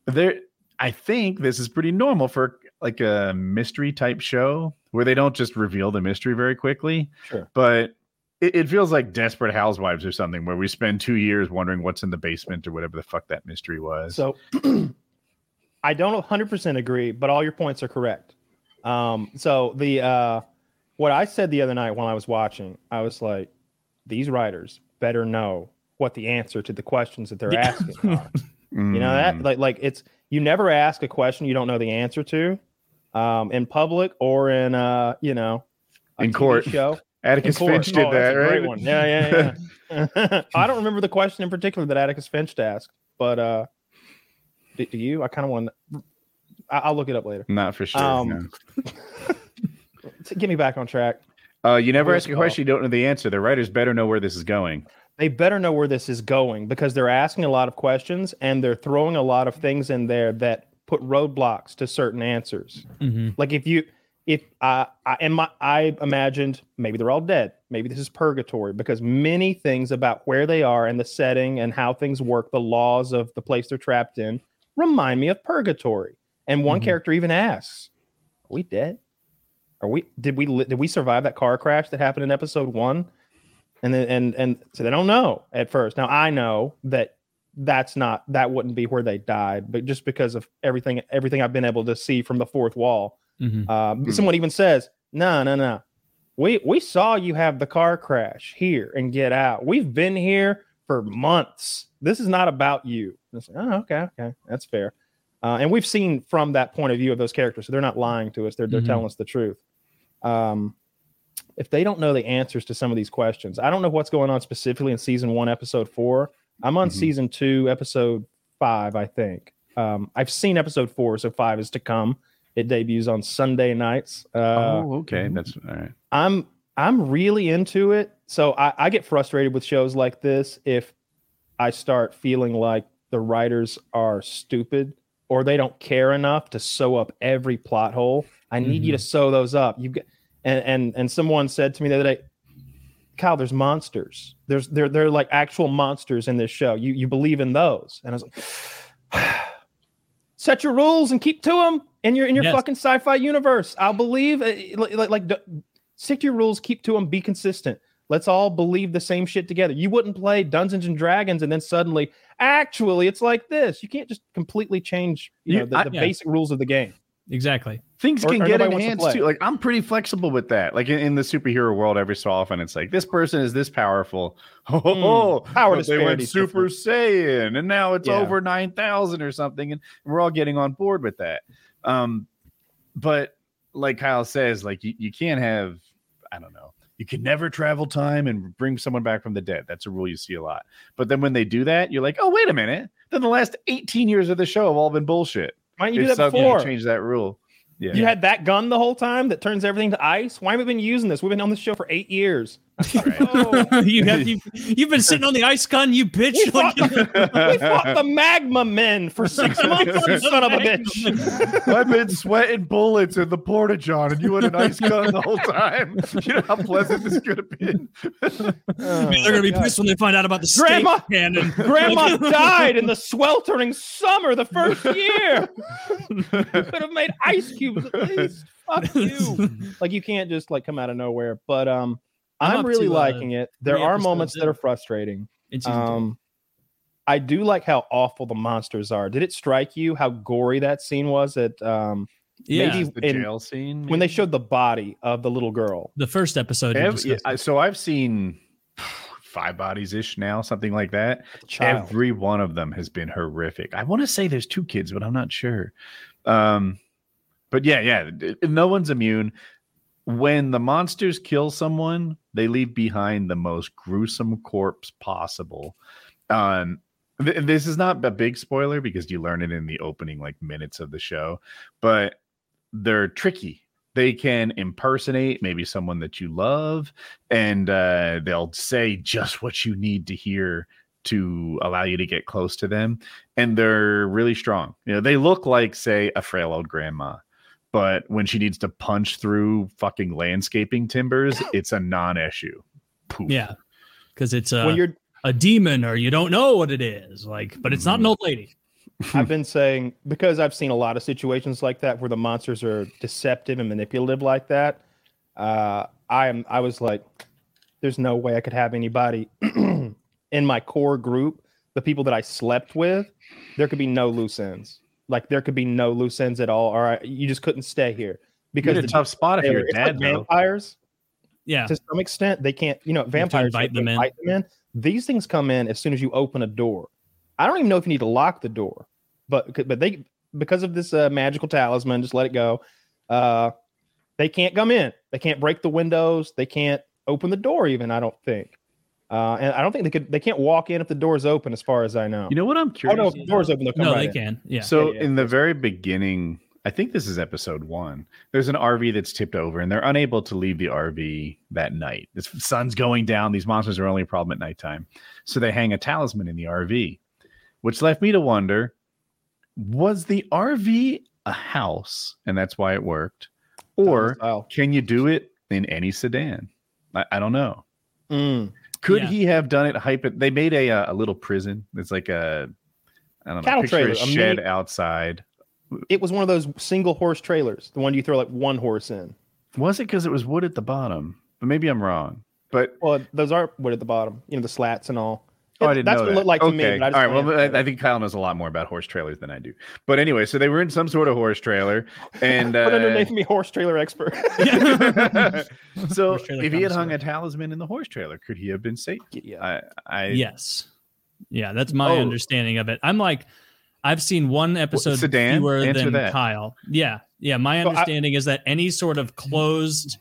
there I think this is pretty normal for like a mystery type show where they don't just reveal the mystery very quickly. Sure. But it, it feels like Desperate Housewives or something where we spend two years wondering what's in the basement or whatever the fuck that mystery was. So I don't 100% agree, but all your points are correct. Um, so the uh, what I said the other night while I was watching, I was like, these writers better know what the answer to the questions that they're Yeah. asking are. You know that Mm. like like it's you never ask a question you don't know the answer to, um, in public or in uh you know a In TV court. show. Atticus court. Finch did Oh, that, right? Great one. Yeah, yeah, yeah. I don't remember the question in particular that Atticus Finch asked, but uh, do, do you? I kind of want. I- I'll look it up later. Not for sure. Um, no. T- Get me back on track. Uh, you never Where's ask a question, you don't know the answer. The writers better know where this is going. They better know where this is going because they're asking a lot of questions and they're throwing a lot of things in there that put roadblocks to certain answers. Mhm. Like if you, if I, I and my, I imagined maybe they're all dead. Maybe this is purgatory because many things about where they are and the setting and how things work, the laws of the place they're trapped in, remind me of purgatory. And one Mhm. character even asks, "Are we dead?" Are we? Did we? Did we survive that car crash that happened in episode one? And then and and so they don't know at first. Now I know that that's not that wouldn't be where they died, but just because of everything everything I've been able to see from the fourth wall, Mhm. um, Hmm. someone even says, "No, no, no. We we saw you have the car crash here and get out. We've been here for months. This is not about you." And it's like, oh, okay, okay, that's fair. Uh, and we've seen from that point of view of those characters, so they're not lying to us. They're they're Mhm. telling us the truth. Um, if they don't know the answers to some of these questions, I don't know what's going on specifically in season one, episode four. I'm on Mhm. season two, episode five, I think. Um, I've seen episode four, so five is to come. It debuts on Sunday nights. Uh, oh, okay. That's all right. I'm I'm really into it. So I, I get frustrated with shows like this if I start feeling like the writers are stupid or they don't care enough to sew up every plot hole. I need you to sew those up. You get and and and someone said to me the other day, Kyle, there's monsters. There's they're they're like actual monsters in this show. You you believe in those? And I was like, set your rules and keep to them in your in your Yes. fucking sci-fi universe. I'll believe uh, like like, like stick to your rules, keep to them, be consistent. Let's all believe the same shit together. You wouldn't play Dungeons and Dragons and then suddenly, actually, it's like this. You can't just completely change, you You- know, the, I- the yeah. basic rules of the game. Exactly. Things Or- can or get nobody wants to enhanced too. Like I'm pretty flexible with that. Like in, in the superhero world, every so often it's like this person is this powerful. Oh, Power but they went Super different. Saiyan, and now it's Yeah. over nine thousand or something, and we're all getting on board with that. Um, but like Kyle says, like you, you can't have, I don't know, you can never travel time and bring someone back from the dead. That's a rule you see a lot. But then when they do that, you're like, oh wait a minute. Then the last 18 years of the show have all been bullshit. Why didn't you do that before? change that rule. Yeah. You had that gun the whole time that turns everything to ice. Why have we been using this? We've been on this show for eight years. Oh, you have you, you've been sitting on the ice gun, you bitch. we, Like, fought, we fought the magma men for six months, son of a bitch. I've been sweating bullets in the porta john, and you had an ice gun the whole time. You know how pleasant this could have been. Oh, They're gonna be God. pissed when they find out about the Grandma- cannon. Grandma died in the sweltering summer the first year. Could have made ice cubes at least. Fuck you. Like you can't just like come out of nowhere. But um, I'm I'm, really to, uh, liking it. There are episodes moments that are frustrating. In. Um, I do like how awful the monsters are. Did it strike you how gory that scene was at um yeah, maybe the in- jail scene when they showed the body of the little girl? the first episode. you Ev- yeah, I- so I've seen five bodies ish now, something like that. Every one of them has been horrific. I want to say there's two kids, but I'm not sure. Um, but yeah, yeah, no one's immune. When the monsters kill someone, they leave behind the most gruesome corpse possible. Um, th- this is not a big spoiler because you learn it in the opening like minutes of the show, but they're tricky. They can impersonate maybe someone that you love, and uh, they'll say just what you need to hear to allow you to get close to them. And they're really strong. You know, they look like, say, a frail old grandma, but when she needs to punch through fucking landscaping timbers, it's a non-issue. Poof. yeah, because it's a, when you're a demon or you don't know what it is. Like, but it's not an Mm-hmm. old lady. I've been saying because I've seen a lot of situations like that where the monsters are deceptive and manipulative like that. Uh, I am. I was like, there's no way I could have anybody in my core group, the people that I slept with. There could be no loose ends. Like there could be no loose ends at all. Or I, you just couldn't stay here because in a the- tough spot if you're dead. like though. vampires Yeah, to some extent they can't you know vampires invite you them in. invite them in these things come in as soon as you open a door i don't even know if you need to lock the door but but they because of this uh, magical talisman just let it go uh they can't come in they can't break the windows they can't open the door even i don't think uh and i don't think they could they can't walk in if the door's open as far as i know You know what I'm oh curious? no if the door's open they'll come no, right they in. can. Yeah, So yeah, in the very beginning, I think this is episode one. There's an RV that's tipped over, and they're unable to leave the RV that night. The sun's going down. These monsters are only a problem at nighttime, so they hang a talisman in the RV, which left me to wonder: Was the RV a house, and that's why it worked, or can you do it in any sedan? I, I don't know. Mm. Could Yeah. he have done it? Hype it. They made a uh, a little prison. It's like a I don't know. Cattle Picture a trailer, a shed mini- outside. it was one of those single horse trailers the one you throw like one horse in Was it because it was wood at the bottom? But maybe I'm wrong. But Well, those are wood at the bottom. You know, the slats and all. Oh, I didn't That's know what that. it looked like to me, okay. but I just All right. Well, to- I, I think Kyle knows a lot more about horse trailers than I do. But anyway, so they were in some sort of horse trailer, and Put uh, underneath me, horse trailer expert. so trailer if he had hung a talisman in the horse trailer, could he have been safe? yeah. I, I Yes. Yeah, that's my Oh. understanding of it. I'm like, I've seen one episode Sedan? fewer Answer than that. Kyle. Yeah, yeah. My So I- understanding is that any sort of closed,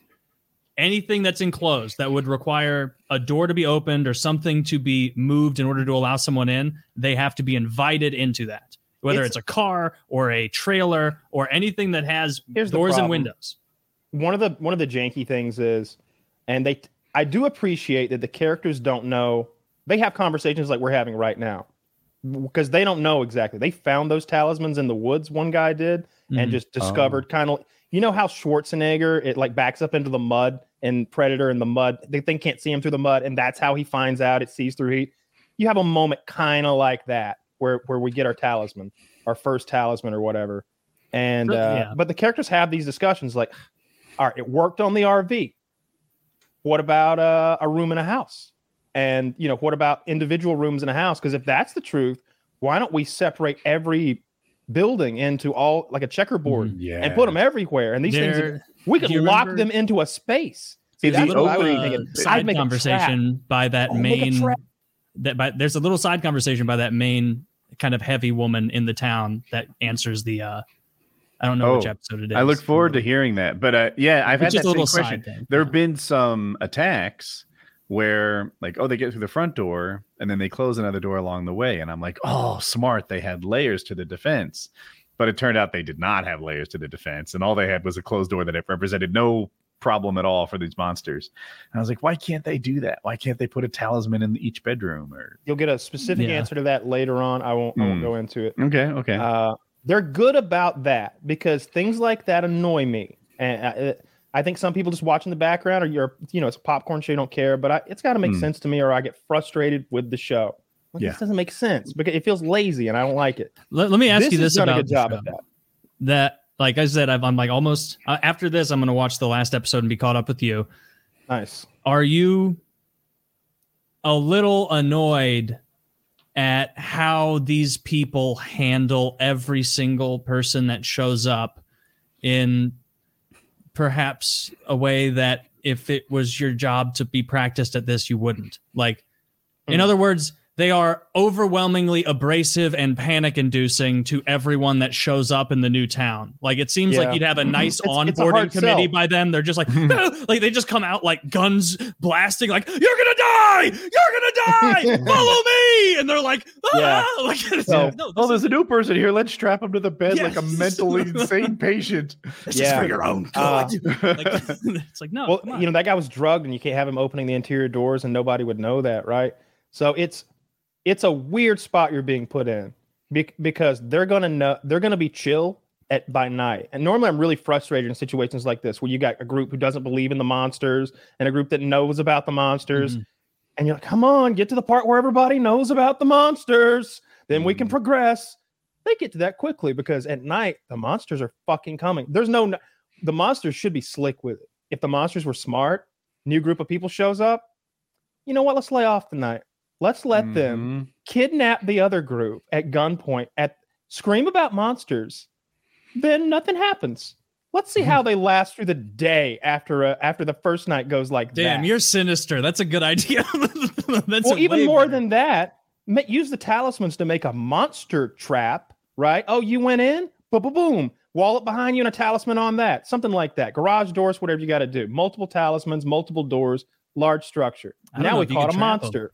anything that's enclosed that would require a door to be opened or something to be moved in order to allow someone in, they have to be invited into that. Whether It's- it's, a car or a trailer or anything that has doors and windows. one of the one of the janky things is, and they I do appreciate that the characters don't know. They have conversations like we're having right now because they don't know exactly. They found those talismans in the woods. One guy did, and Mhm. just discovered kind of you know how Schwarzenegger it like backs up into the mud and Predator in the mud. They thing can't see him through the mud, and that's how he finds out it sees through heat. You have a moment kind of like that where where we get our talisman, our first talisman or whatever. And uh, Yeah. but the characters have these discussions like, all right, it worked on the RV. What about uh, a room in a house? And you know, what about individual rooms in a house? Because if that's the truth, why don't we separate every building into all like a checkerboard Yeah. and put them everywhere? And these things, we could lock remember- them into a space. See, See, that's the what I would be open- thinking. uh, side I'd make a trap. conversation by that Oh, make main that by there's a little side conversation by that main kind of heavy woman in the town that answers the uh I don't know which Oh, episode it is. I look forward to hearing that. But uh, yeah, I've It's had just that a little same question. side thing. There have been some attacks where, like, oh, they get through the front door and then they close another door along the way, and I'm like, oh, smart. They had layers to the defense, but it turned out they did not have layers to the defense, and all they had was a closed door that it represented no problem at all for these monsters. And I was like, why can't they do that? Why can't they put a talisman in each bedroom? Or You'll get a specific Yeah. answer to that later on. I won't. I won't Hmm. go into it. okay, okay, Uh, they're good about that because things like that annoy me, and I, I think some people just watch in the background, or you're, you know, it's a popcorn show, you don't care. But I, it's got to make Hmm. sense to me, or I get frustrated with the show. Like, Yeah. This doesn't make sense because it feels lazy, and I don't like it. Let, let me ask this you this about a good job at that. that like I said I've, I'm like almost uh, after this I'm going to watch the last episode and be caught up with you. Nice. Are you a little annoyed at how these people handle every single person that shows up in perhaps a way that if it was your job to be practiced at this, you wouldn't? Like, in Hmm. other words, they are overwhelmingly abrasive and panic inducing to everyone that shows up in the new town. Like it seems Yeah. like you'd have a nice It's- it's a onboarding committee sell. by them. They're just like, like they just come out like guns blasting, like, you're gonna die, you're gonna die, follow me. And they're like, ah! Yeah. like, So- no, oh, there's a new person here. Let's strap him to the bed like a mentally insane patient. this is Yeah. for your own Uh, like, it's like, no, well, come on. you know that guy was drugged, and you can't have him opening the interior doors, and nobody would know that, right? So it's it's a weird spot you're being put in bec- because they're gonna know they're gonna be chill at by night. And normally, I'm really frustrated in situations like this where you got a group who doesn't believe in the monsters and a group that knows about the monsters, Mhm. and you're like, come on, get to the part where everybody knows about the monsters, then we can Mhm. progress. They get to that quickly because at night the monsters are fucking coming. There's no the monsters should be slick with it. If the monsters were smart, new group of people shows up, you know what? Let's lay off tonight. Let's let them Mhm. kidnap the other group at gunpoint at scream about monsters. Then nothing happens. Let's see how they last through the day after uh, after the first night goes like Damn, that. you're sinister. That's a good idea. That's well, a even more better. than that, use the talismans to make a monster trap, right? Oh, you went in, boom, boom, boom. Wall it behind you and a talisman on that. Something like that. Garage doors, whatever you got to do. Multiple talismans, multiple doors, large structure. Now we caught a can trap 'em. monster.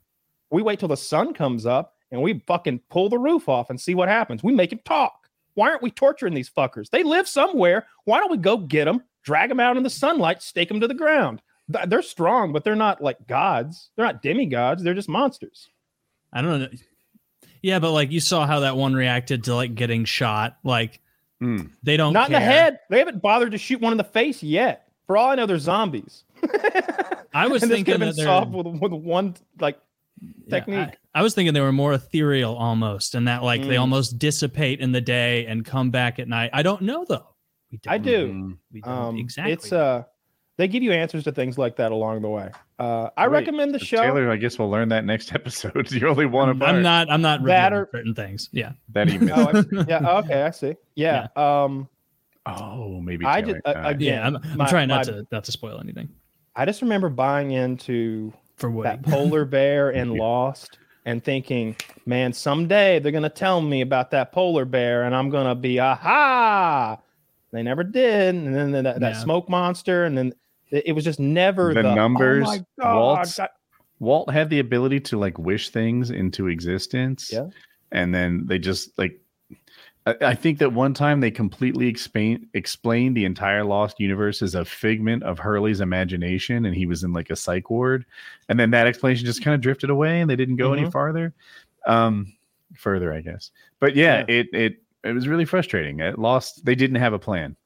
We wait till the sun comes up and we fucking pull the roof off and see what happens. We make him talk. Why aren't we torturing these fuckers? They live somewhere. Why don't we go get them, drag them out in the sunlight, stake them to the ground? They're strong, but they're not like gods. They're not demigods. They're just monsters. I don't know. Yeah, but like you saw how that one reacted to like getting shot. Like Mm. they don't not in the head. They haven't bothered to shoot one in the face yet. For all I know, they're zombies. I was and this thinking could have been that they're- solved with, with one like Yeah, technique. I, I was thinking they were more ethereal almost, and that like they Mm. almost dissipate in the day and come back at night. I don't know though. We don't, I do. Mhm. We don't Um, exactly. It's uh, they give you answers to things like that along the way. Uh, I Wait, recommend the show. Taylor, I guess we'll learn that next episode. You're only one I'm. I'm not. I'm not That or- certain things. Yeah. that email. oh, I, yeah. Okay, I see. Yeah. Um, oh, maybe. I Taylor. just- uh, again, Yeah. I'm, I'm my- trying not my- to not to spoil anything I just remember buying into for Woody. that polar bear and Lost and thinking, man, someday they're gonna tell me about that polar bear, and I'm gonna be aha. They never did, and then that, that Yeah. smoke monster, and then it it was just never The the, oh numbers, Oh my god! Walt's- God. Walt had the ability to like wish things into existence. Yeah. And then they just like I, I think that one time they completely explain explained the entire Lost universe as a figment of Hurley's imagination and he was in like a psych ward. And then that explanation just kind of drifted away and they didn't go any Mhm. farther. Um further, I guess. But yeah, it it it was really frustrating. It lost they didn't have a plan.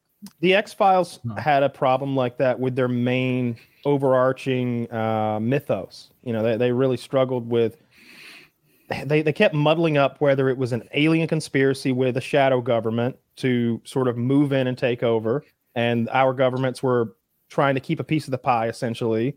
The X Files No. had a problem like that with their main overarching uh, mythos. You know, they, they really struggled with. They, they kept muddling up whether it was an alien conspiracy with a shadow government to sort of move in and take over, and our governments were trying to keep a piece of the pie, essentially,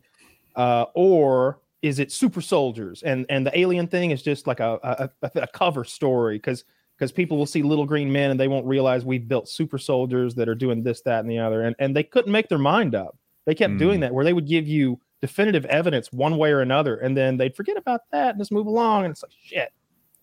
uh, or is it super soldiers? And and the alien thing is just like a a, a, cover story because because people will see little green men and they won't realize we've built super soldiers that are doing this, that, and the other. And and they couldn't make their mind up. They kept Mm. doing that where they would give you definitive evidence one way or another, and then they'd forget about that and just move along. And it's like shit.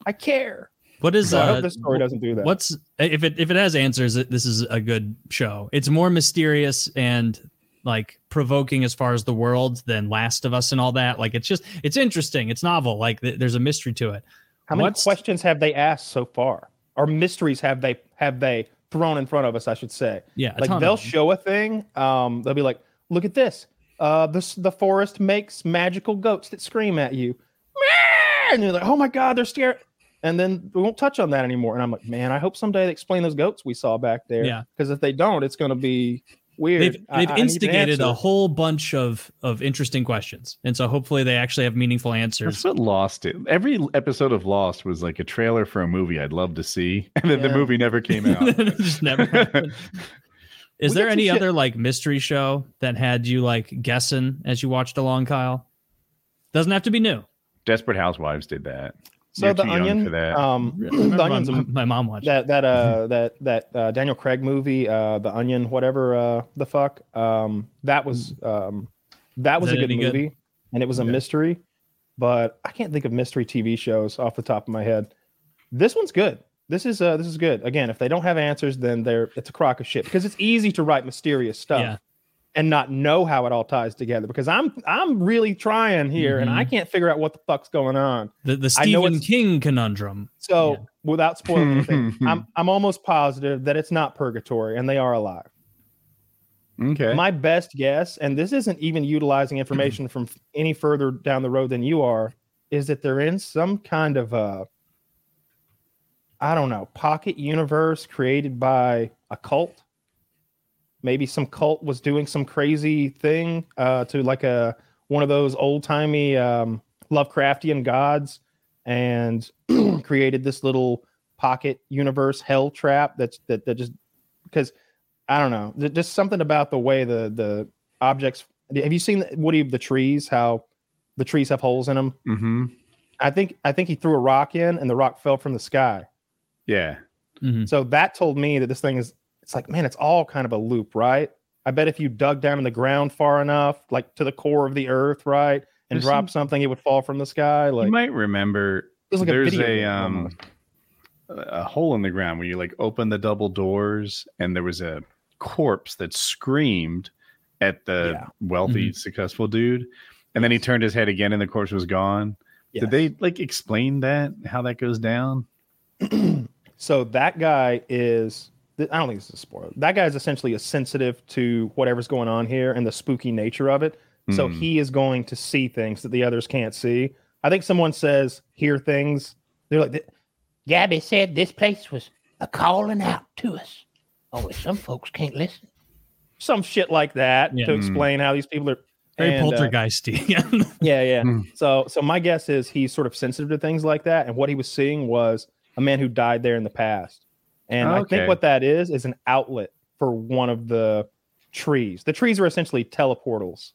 I care. What is So I uh, hope this story doesn't do that. What's if it if it has answers? This is a good show. It's more mysterious and like provoking as far as the world than Last of Us and all that. Like it's just it's interesting. It's novel. Like th- there's a mystery to it. How many what's- questions have they asked so far? Or mysteries have they have they thrown in front of us? I should say. Yeah, like they'll show a thing. Um, they'll be like, "Look at this. Uh, this the forest makes magical goats that scream at you." Meow! And you're like, "Oh my god, they're scared." And then we won't touch on that anymore. And I'm like, man, I hope someday they explain those goats we saw back there. Yeah. Because if they don't, it's going to be weird. They've they've I need instigated a whole bunch of of interesting questions, and so hopefully they actually have meaningful answers. That's what Lost it. Every episode of Lost was like a trailer for a movie I'd love to see, and then the movie never came out. just never happened. Is We there get some any shit- other like mystery show that had you like guessing as you watched along, Kyle? Doesn't have to be new. Desperate Housewives did that. So You're the too young onion, for that. um, the my, onion's a my mom watched. that that uh that that uh, Daniel Craig movie, uh, The Onion, whatever uh the fuck. Um, that was um that was that a good any good? movie, and it was a Okay. mystery, but I can't think of mystery TV shows off the top of my head. This one's good. This is uh this is good. Again, if they don't have answers, then they're it's a crock of shit because it's easy to write mysterious stuff. Yeah. And not know how it all ties together because I'm I'm really trying here and I Mhm. can't figure out what the fuck's going on. The the I know Stephen King conundrum. So Yeah. without spoiling anything, I'm I'm almost positive that it's not purgatory and they are alive. Okay. My best guess, and this isn't even utilizing information from any further down the road than you are, is that they're in some kind of a I don't know, pocket universe created by a cult. Maybe some cult was doing some crazy thing uh, to like a one of those old timey um, Lovecraftian gods, and created this little pocket universe hell trap. That's that that just because I don't know, just something about the way the the objects. Have you seen Woody the trees? How the trees have holes in them. mm-hmm. I think I think he threw a rock in, and the rock fell from the sky. Yeah. Mhm. So that told me that this thing is. It's like, man, it's all kind of a loop, right? I bet if you dug down in the ground far enough, like to the core of the earth, right, and There's dropped something, it would fall from the sky. Like you might remember like there's a a, um a hole in the ground where you like open the double doors and there was a corpse that screamed at the Yeah. wealthy successful dude and then he turned his head again and the corpse was gone Yes. did they like explain that how that goes down so that guy is. I don't think this is a spoiler that guy is essentially a sensitive to whatever's going on here and the spooky nature of it so Hmm. he is going to see things that the others can't see i think someone says hear things they're like Gabby said this place was a calling out to us. Only some folks can't listen. some shit like that Yeah. to explain how these people are Very and, uh, poltergeisty. yeah yeah Hmm. so so my guess is he's sort of sensitive to things like that and what he was seeing was a man who died there in the past and i think what that is is an outlet for one of the trees. The trees are essentially teleportals.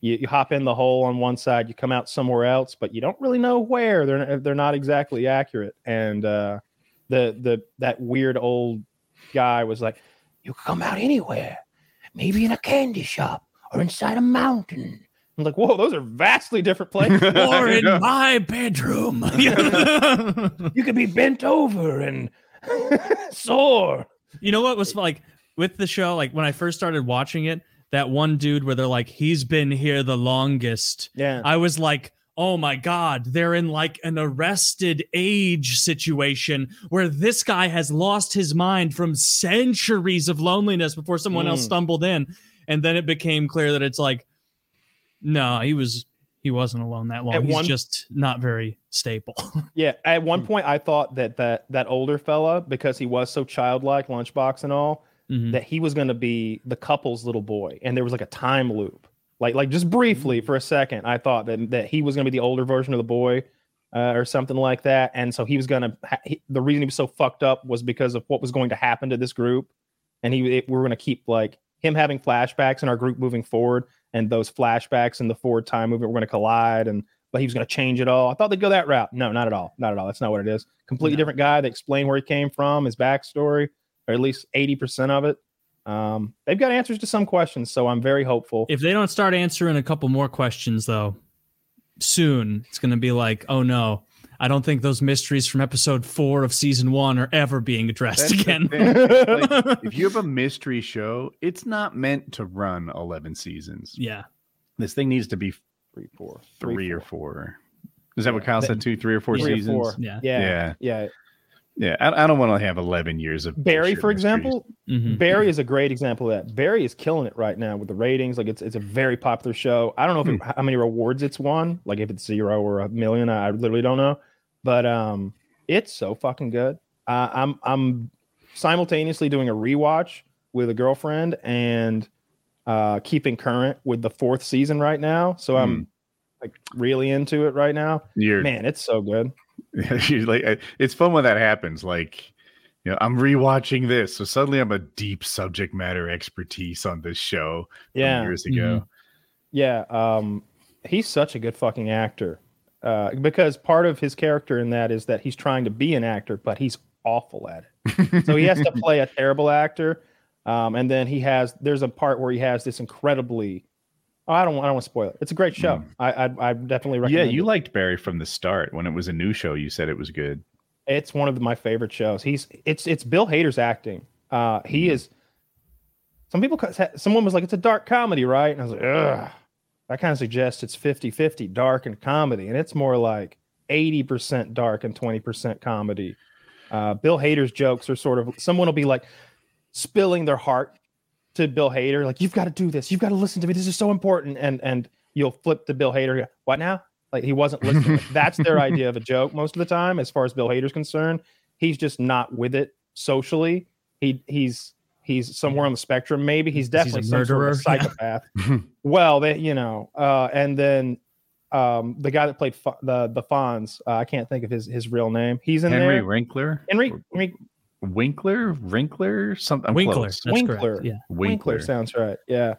You, you hop in the hole on one side, you come out somewhere else, but you don't really know where. They're they're not exactly accurate. And uh, the the that weird old guy was like, You can come out anywhere. Maybe in a candy shop or inside a mountain. I'm like, whoa, those are vastly different places. or in Yeah. my bedroom. You could be bent over and sore. You know what was like with the show? Like when I first started watching it, that one dude where they're like, he's been here the longest. yeah. I was like, oh my God, they're in like an arrested age situation where this guy has lost his mind from centuries of loneliness before someone else Mm. stumbled in. And then it became clear that it's like, no, he was. He wasn't alone that long. At He's one- just not very stable. Yeah, at Hmm. one point I thought that that that older fella, because he was so childlike, lunchbox and all, Mhm. that he was going to be the couple's little boy, and there was like a time loop, like like just briefly Hmm. for a second, I thought that that he was going to be the older version of the boy, uh, or something like that, and so he was going to. Ha- he, the reason he was so fucked up was because of what was going to happen to this group, and he it, we were going to keep like him having flashbacks and our group moving forward, and those flashbacks and the forward time movement were going to collide, and but he was going to change it all. I thought they'd go that route. No, not at all. Not at all. That's not what it is. Completely No. different guy. They explain where he came from, his backstory, or at least 80% of it. Um, they've got answers to some questions, so I'm very hopeful. if they don't start answering a couple more questions though soon it's going to be like oh no i don't think those mysteries from episode four of season one are ever being addressed That's again. Like, if you have a mystery show, it's not meant to run 11 seasons. yeah This thing needs to be three, four, three or four. Is that what Kyle Th- said? Two, three or four Three or seasons? four. yeah Yeah, Yeah. yeah. Yeah. I, I don't want to have 11 years of Barry, for mysteries. example, Mhm. Barry is a great example of that. Barry is killing it right now with the ratings. Like it's it's a very popular show. I don't know if it, how many rewards it's won. Like if it's zero or a million, I literally don't know. But um, it's so fucking good. Uh, I'm I'm simultaneously doing a rewatch with a girlfriend and uh, keeping current with the fourth season right now. So I'm like really into it right now. You're, Man, it's so good. like, uh, it's fun when that happens. Like, you know, I'm rewatching this. So suddenly I'm a deep subject matter expertise on this show from Yeah. years ago. Yeah, um, he's such a good fucking actor. Uh, because part of his character in that is that he's trying to be an actor, but he's awful at it. So he has to play a terrible actor. Um, and then he has there's a part where he has this incredibly. Oh, I don't. I don't want to spoil it. It's a great show. Mm. I, I I definitely recommend. Yeah, you it. liked Barry from the start when it was a new show. You said it was good. It's one of my favorite shows. He's it's it's Bill Hader's acting. Uh, he is. Some people, someone was like, "It's a dark comedy, right?" And I was like, "Ugh." That kind of suggests it's 50-50 dark and comedy, and it's more like eighty percent dark and twenty percent comedy. Uh, Bill Hader's jokes are sort of someone will be like spilling their heart to Bill Hader, like, "You've got to do this. You've got to listen to me. This is so important." And and you'll flip to Bill Hader. What now? Like he wasn't listening. That's their idea of a joke most of the time, as far as Bill Hader's concerned. He's just not with it socially. He he's he's somewhere on the spectrum. Maybe he's He's a definitely some sort of murderer, yeah. psychopath. well, they you know, uh, and then um, the guy that played Fa- the the Fonz, uh, I can't think of his his real name. He's in there. Henry there. Winkler? Henry, Henry Winkler? Wrinkler? Something. I'm winkler close. Winkler. correct yeah Winkler sounds right. Yeah.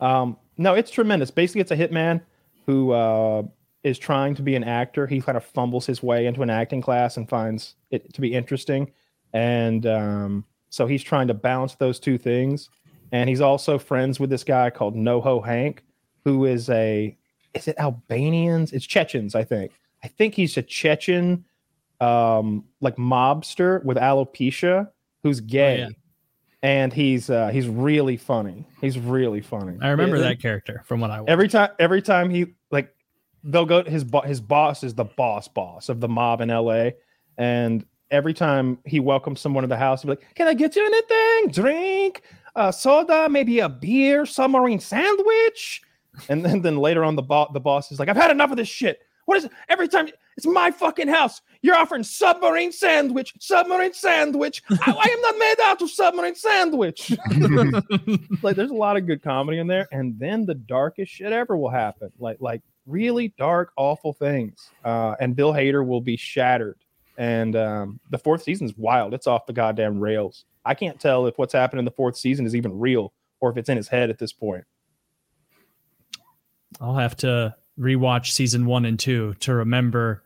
Um, no, it's tremendous. Basically, it's a hitman who uh, is trying to be an actor. He kind of fumbles his way into an acting class and finds it to be interesting. And um, so he's trying to balance those two things. And he's also friends with this guy called NoHo Hank, who is a, is it Albanians? It's Chechens, I think. I think he's a Chechen, um, like mobster with alopecia who's gay yeah. and he's uh he's really funny. He's really funny. i remember Yeah, that character from what i watched. every time. Every time he like, they'll go. His bo- his boss is the boss boss of the mob in L.A. And every time he welcomes someone to the house, he'll be like, "Can I get you anything? Drink, uh, soda, maybe a beer, submarine sandwich." And then then later on, the boss the boss is like, "I've had enough of this shit. What is it? Every time it's my fucking house. You're offering submarine sandwich, submarine sandwich. I, I am not made out of submarine sandwich." like there's a lot of good comedy in there and then the darkest shit ever will happen like like really dark awful things uh and bill hader will be shattered and um the fourth season is wild it's off the goddamn rails i can't tell if what's happened in the fourth season is even real or if it's in his head at this point. I'll have to rewatch season one and two to remember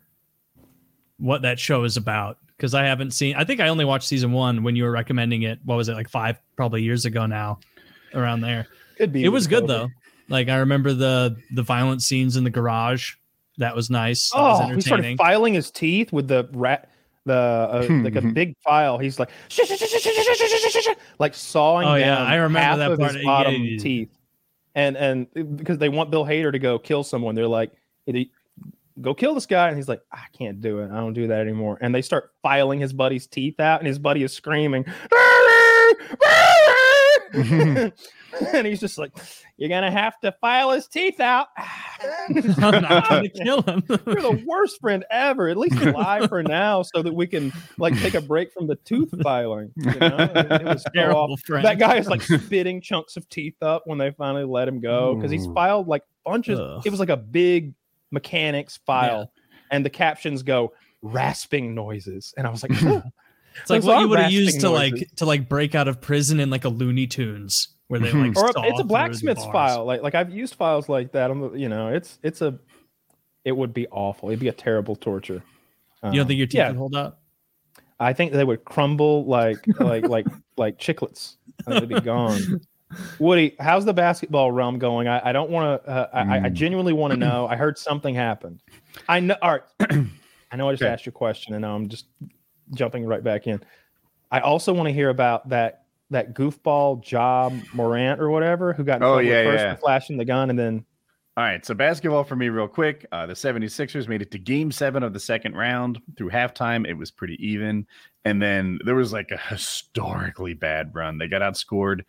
what that show is about because I haven't seen. I think I only watched season one when you were recommending it. What was it like five probably years ago now, around there. Could be. It was good though. Like I remember the the violent scenes in the garage. That was nice. That was Oh, he started filing his teeth with the rat, the uh, like a big file. He's like, like sawing Oh, down yeah, I remember half that of part. his bottom yeah, yeah. teeth, and and because they want Bill Hader to go kill someone, they're like, go kill this guy, and he's like, I can't do it. I don't do that anymore. And they start filing his buddy's teeth out, and his buddy is screaming. and he's just like, "You're gonna have to file his teeth out." I'm not gonna kill him. You're the worst friend ever. At least lie for now, so that we can like take a break from the tooth filing. You know? it, it was Terrible awful. friend. That guy is like spitting chunks of teeth up when they finally let him go because he's filed like bunches. Ugh. It was like a big mechanics file, and the captions go rasping noises, and I was like, "Ooh." It's like Those what you would have used to like to like break out of prison in like a Looney Tunes where they like or it's a the blacksmith's file. Like like I've used files like that. I'm you know it's it's a it would be awful. It'd be a terrible torture. You don't Um, think your teeth yeah, would hold up? I think they would crumble like like like like chiclets. I think they'd be gone. Woody, how's the basketball realm going? I, I don't want to. Uh, I, I Mm. genuinely want to know. I heard something happened. I know. All right. I know I just Okay. asked you a question, and now I'm just jumping right back in. I also want to hear about that that goofball Ja Morant or whatever who got in Oh, trouble yeah, first yeah. flashing the gun, and then All right, so basketball for me, real quick. Uh, the 76ers made it to game seven of the second round. Through halftime, it was pretty even. And then there was like a historically bad run. They got outscored.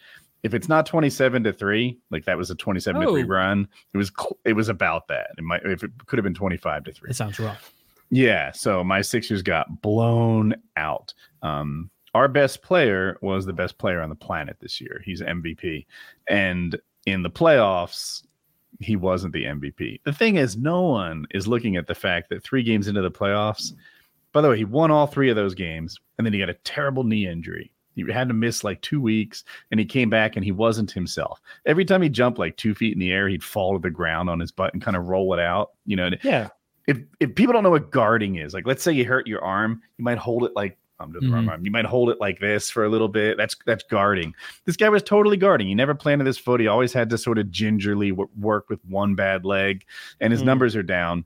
If it's not 27 to three, like that was a 27 to 3 run, it was cl- it was about that. It might if it could have been 25 to three. It sounds rough. Yeah, so my Sixers got blown out. Um, our best player was the best player on the planet this year. He's MVP, and in the playoffs, he wasn't the MVP. The thing is, no one is looking at the fact that three games into the playoffs. By the way, he won all three of those games, and then he got a terrible knee injury. He had to miss like two weeks, and he came back and he wasn't himself. Every time he jumped like two feet in the air, he'd fall to the ground on his butt and kind of roll it out. You know, yeah, if if people don't know what guarding is, like let's say you hurt your arm, you might hold it like I'm doing the wrong arm. You might hold it like this for a little bit. That's that's guarding. This guy was totally guarding. He never planted his foot. He always had to sort of gingerly w- work with one bad leg, and his Mhm. numbers are down.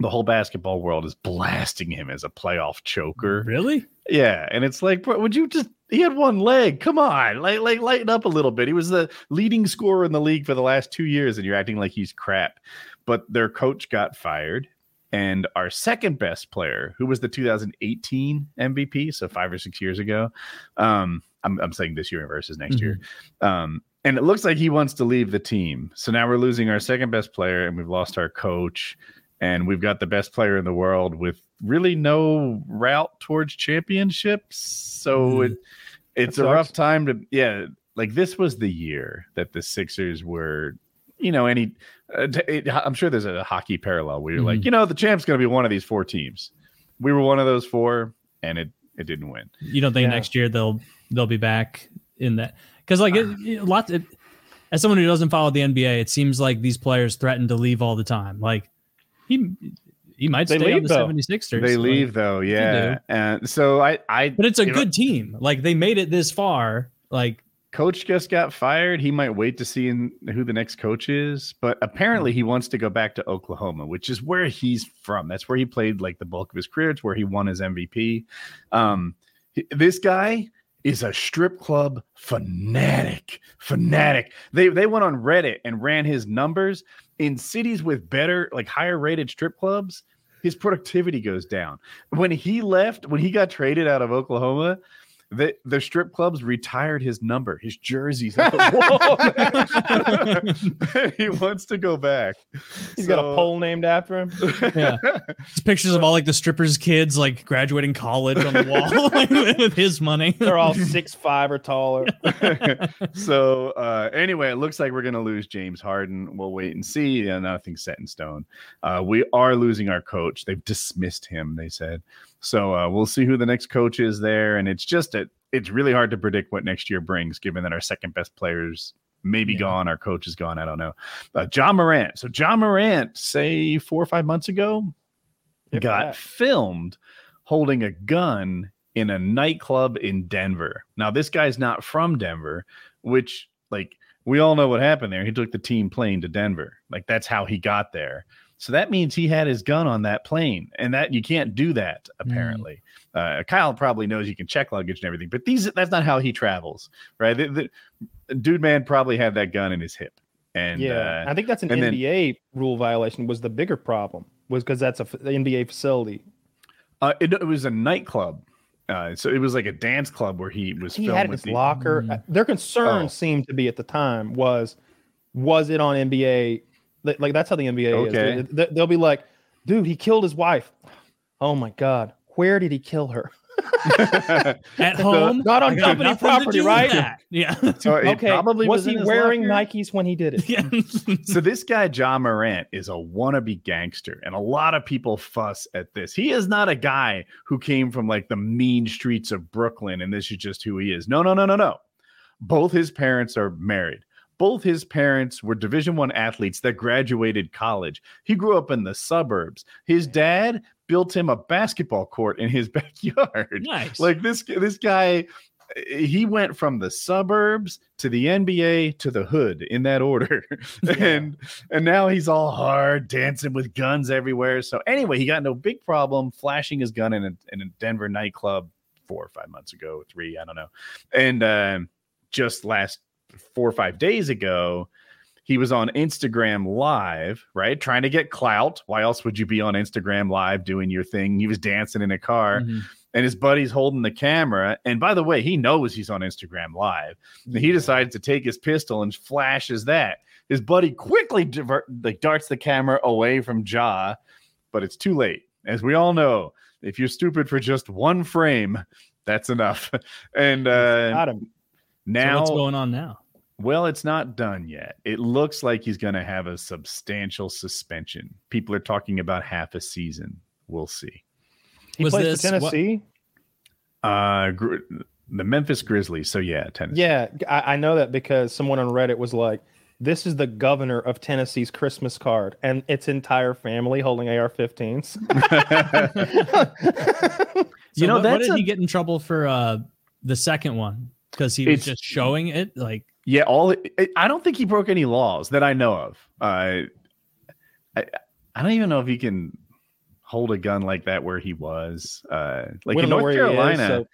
The whole basketball world is blasting him as a playoff choker. Really? Yeah, and it's like, bro, would you just? He had one leg. Come on, like, like, lighten up a little bit. He was the leading scorer in the league for the last two years, and you're acting like he's crap. But their coach got fired, and our second best player, who was the 2018 MVP, so five or six years ago, um, I'm, I'm saying this year versus next year, um, and it looks like he wants to leave the team. So now we're losing our second best player, and we've lost our coach, and we've got the best player in the world with really no route towards championships. So Mhm. it it's That a rough sucks. time to yeah. Like this was the year that the Sixers were, you know, any. Uh, it, I'm sure there's a hockey parallel where you're like, Mhm. you know, the champ's going to be one of these four teams. We were one of those four, and it it didn't win. You don't think Yeah. next year they'll they'll be back in that? Because like it, it- lots. It, as someone who doesn't follow the NBA, it seems like these players threaten to leave all the time. Like he he might They stay on the though. 76ers. They like- leave though, yeah. And so I, I, but it's a if good team. Like they made it this far. Like coach just got fired. He might wait to see in, who the next coach is, but apparently he wants to go back to Oklahoma, which is where he's from. That's where he played like the bulk of his career. It's where he won his MVP. Um, this guy is a strip club fanatic. Fanatic. They they went on Reddit and ran his numbers in cities with better, like higher rated strip clubs. His productivity goes down. When he left, when he got traded out of Oklahoma, the the strip clubs retired his number, his jerseys. at the wall. he wants to go back. he's got a pole named after him. Yeah. it's pictures of all like the strippers' kids like graduating college on the wall like, with his money. They're all six five or taller. so uh, anyway, it looks like we're going to lose James Harden. We'll wait and see. Yeah, nothing's set in stone. Uh, we are losing our coach. They've dismissed him. They said so. Uh, we'll see who the next coach is there, and it's just a, it's really hard to predict what next year brings, given that our second best players maybe Yeah. gone. Our coach is gone. I don't know. Uh, Ja Morant. So Ja Morant, say four or five months ago, got filmed holding a gun in a nightclub in Denver. Now, this guy's not from Denver, which, like, we all know what happened there. He took the team plane to Denver. Like, that's how he got there. So that means he had his gun on that plane, and that you can't do that apparently. Uh, Kyle probably knows you can check luggage and everything, but these that's not how he travels, right? The, the- dude man probably had that gun in his hip, and yeah, uh, I think that's an and then- NBA rule violation. Was the bigger problem was because that's a f- the NBA facility. Uh, it, it was a nightclub. Uh, so it was like a dance club where he was He had with his the, locker. Mm. Their concern Oh. seemed to be at the time was was it on NBA? Like like, that's how the NBA Okay. is. They- They'll be like, dude, he killed his wife. Oh my god, where did he kill her? At home, not on company property, right? that. Yeah. Oh, so okay, probably was, was, he wearing locker. Nikes when he did it? yeah. So this guy Ja Morant is a wannabe gangster, and a lot of people fuss at this. He is not a guy who came from like the mean streets of Brooklyn, and this is just who he is. No, no, no, no, no. Both his parents are married. Both his parents were Division One athletes that graduated college. He grew up in the suburbs. His dad built him a basketball court in his backyard. nice. Like this, this guy, he went from the suburbs to the NBA to the hood in that order, and and now he's all hard, dancing with guns everywhere. So anyway, he got no big problem flashing his gun in a in a Denver nightclub four or five months ago, three, I don't know, and um, just last four or five days ago. He was on Instagram Live, right? Trying to get clout. Why else would you be on Instagram Live doing your thing? He was dancing in a car Mhm. and his buddy's holding the camera. And by the way, he knows he's on Instagram Live. And he decides to take his pistol and flashes that. His buddy quickly divert, like darts the camera away from Ja, but it's too late. As we all know, if you're stupid for just one frame, that's enough. And uh, Got him. So now, what's going on now? well, it's not done yet. It looks like he's going to have a substantial suspension. People are talking about half a season. We'll see. He Was plays this- for Tennessee. Uh, Gri- the Memphis Grizzlies. So yeah, Tennessee. Yeah, I, I know that because someone on Reddit was like, "This is the governor of Tennessee's Christmas card, and its entire family holding AR-15s." So You know, what, what did a- he get in trouble for uh the second one? Because he was It's- just showing it like Yeah, all it, I don't think he broke any laws that I know of. Uh, I I don't even know if he can hold a gun like that where he was. Uh, like in don't know North where he is, Carolina, so-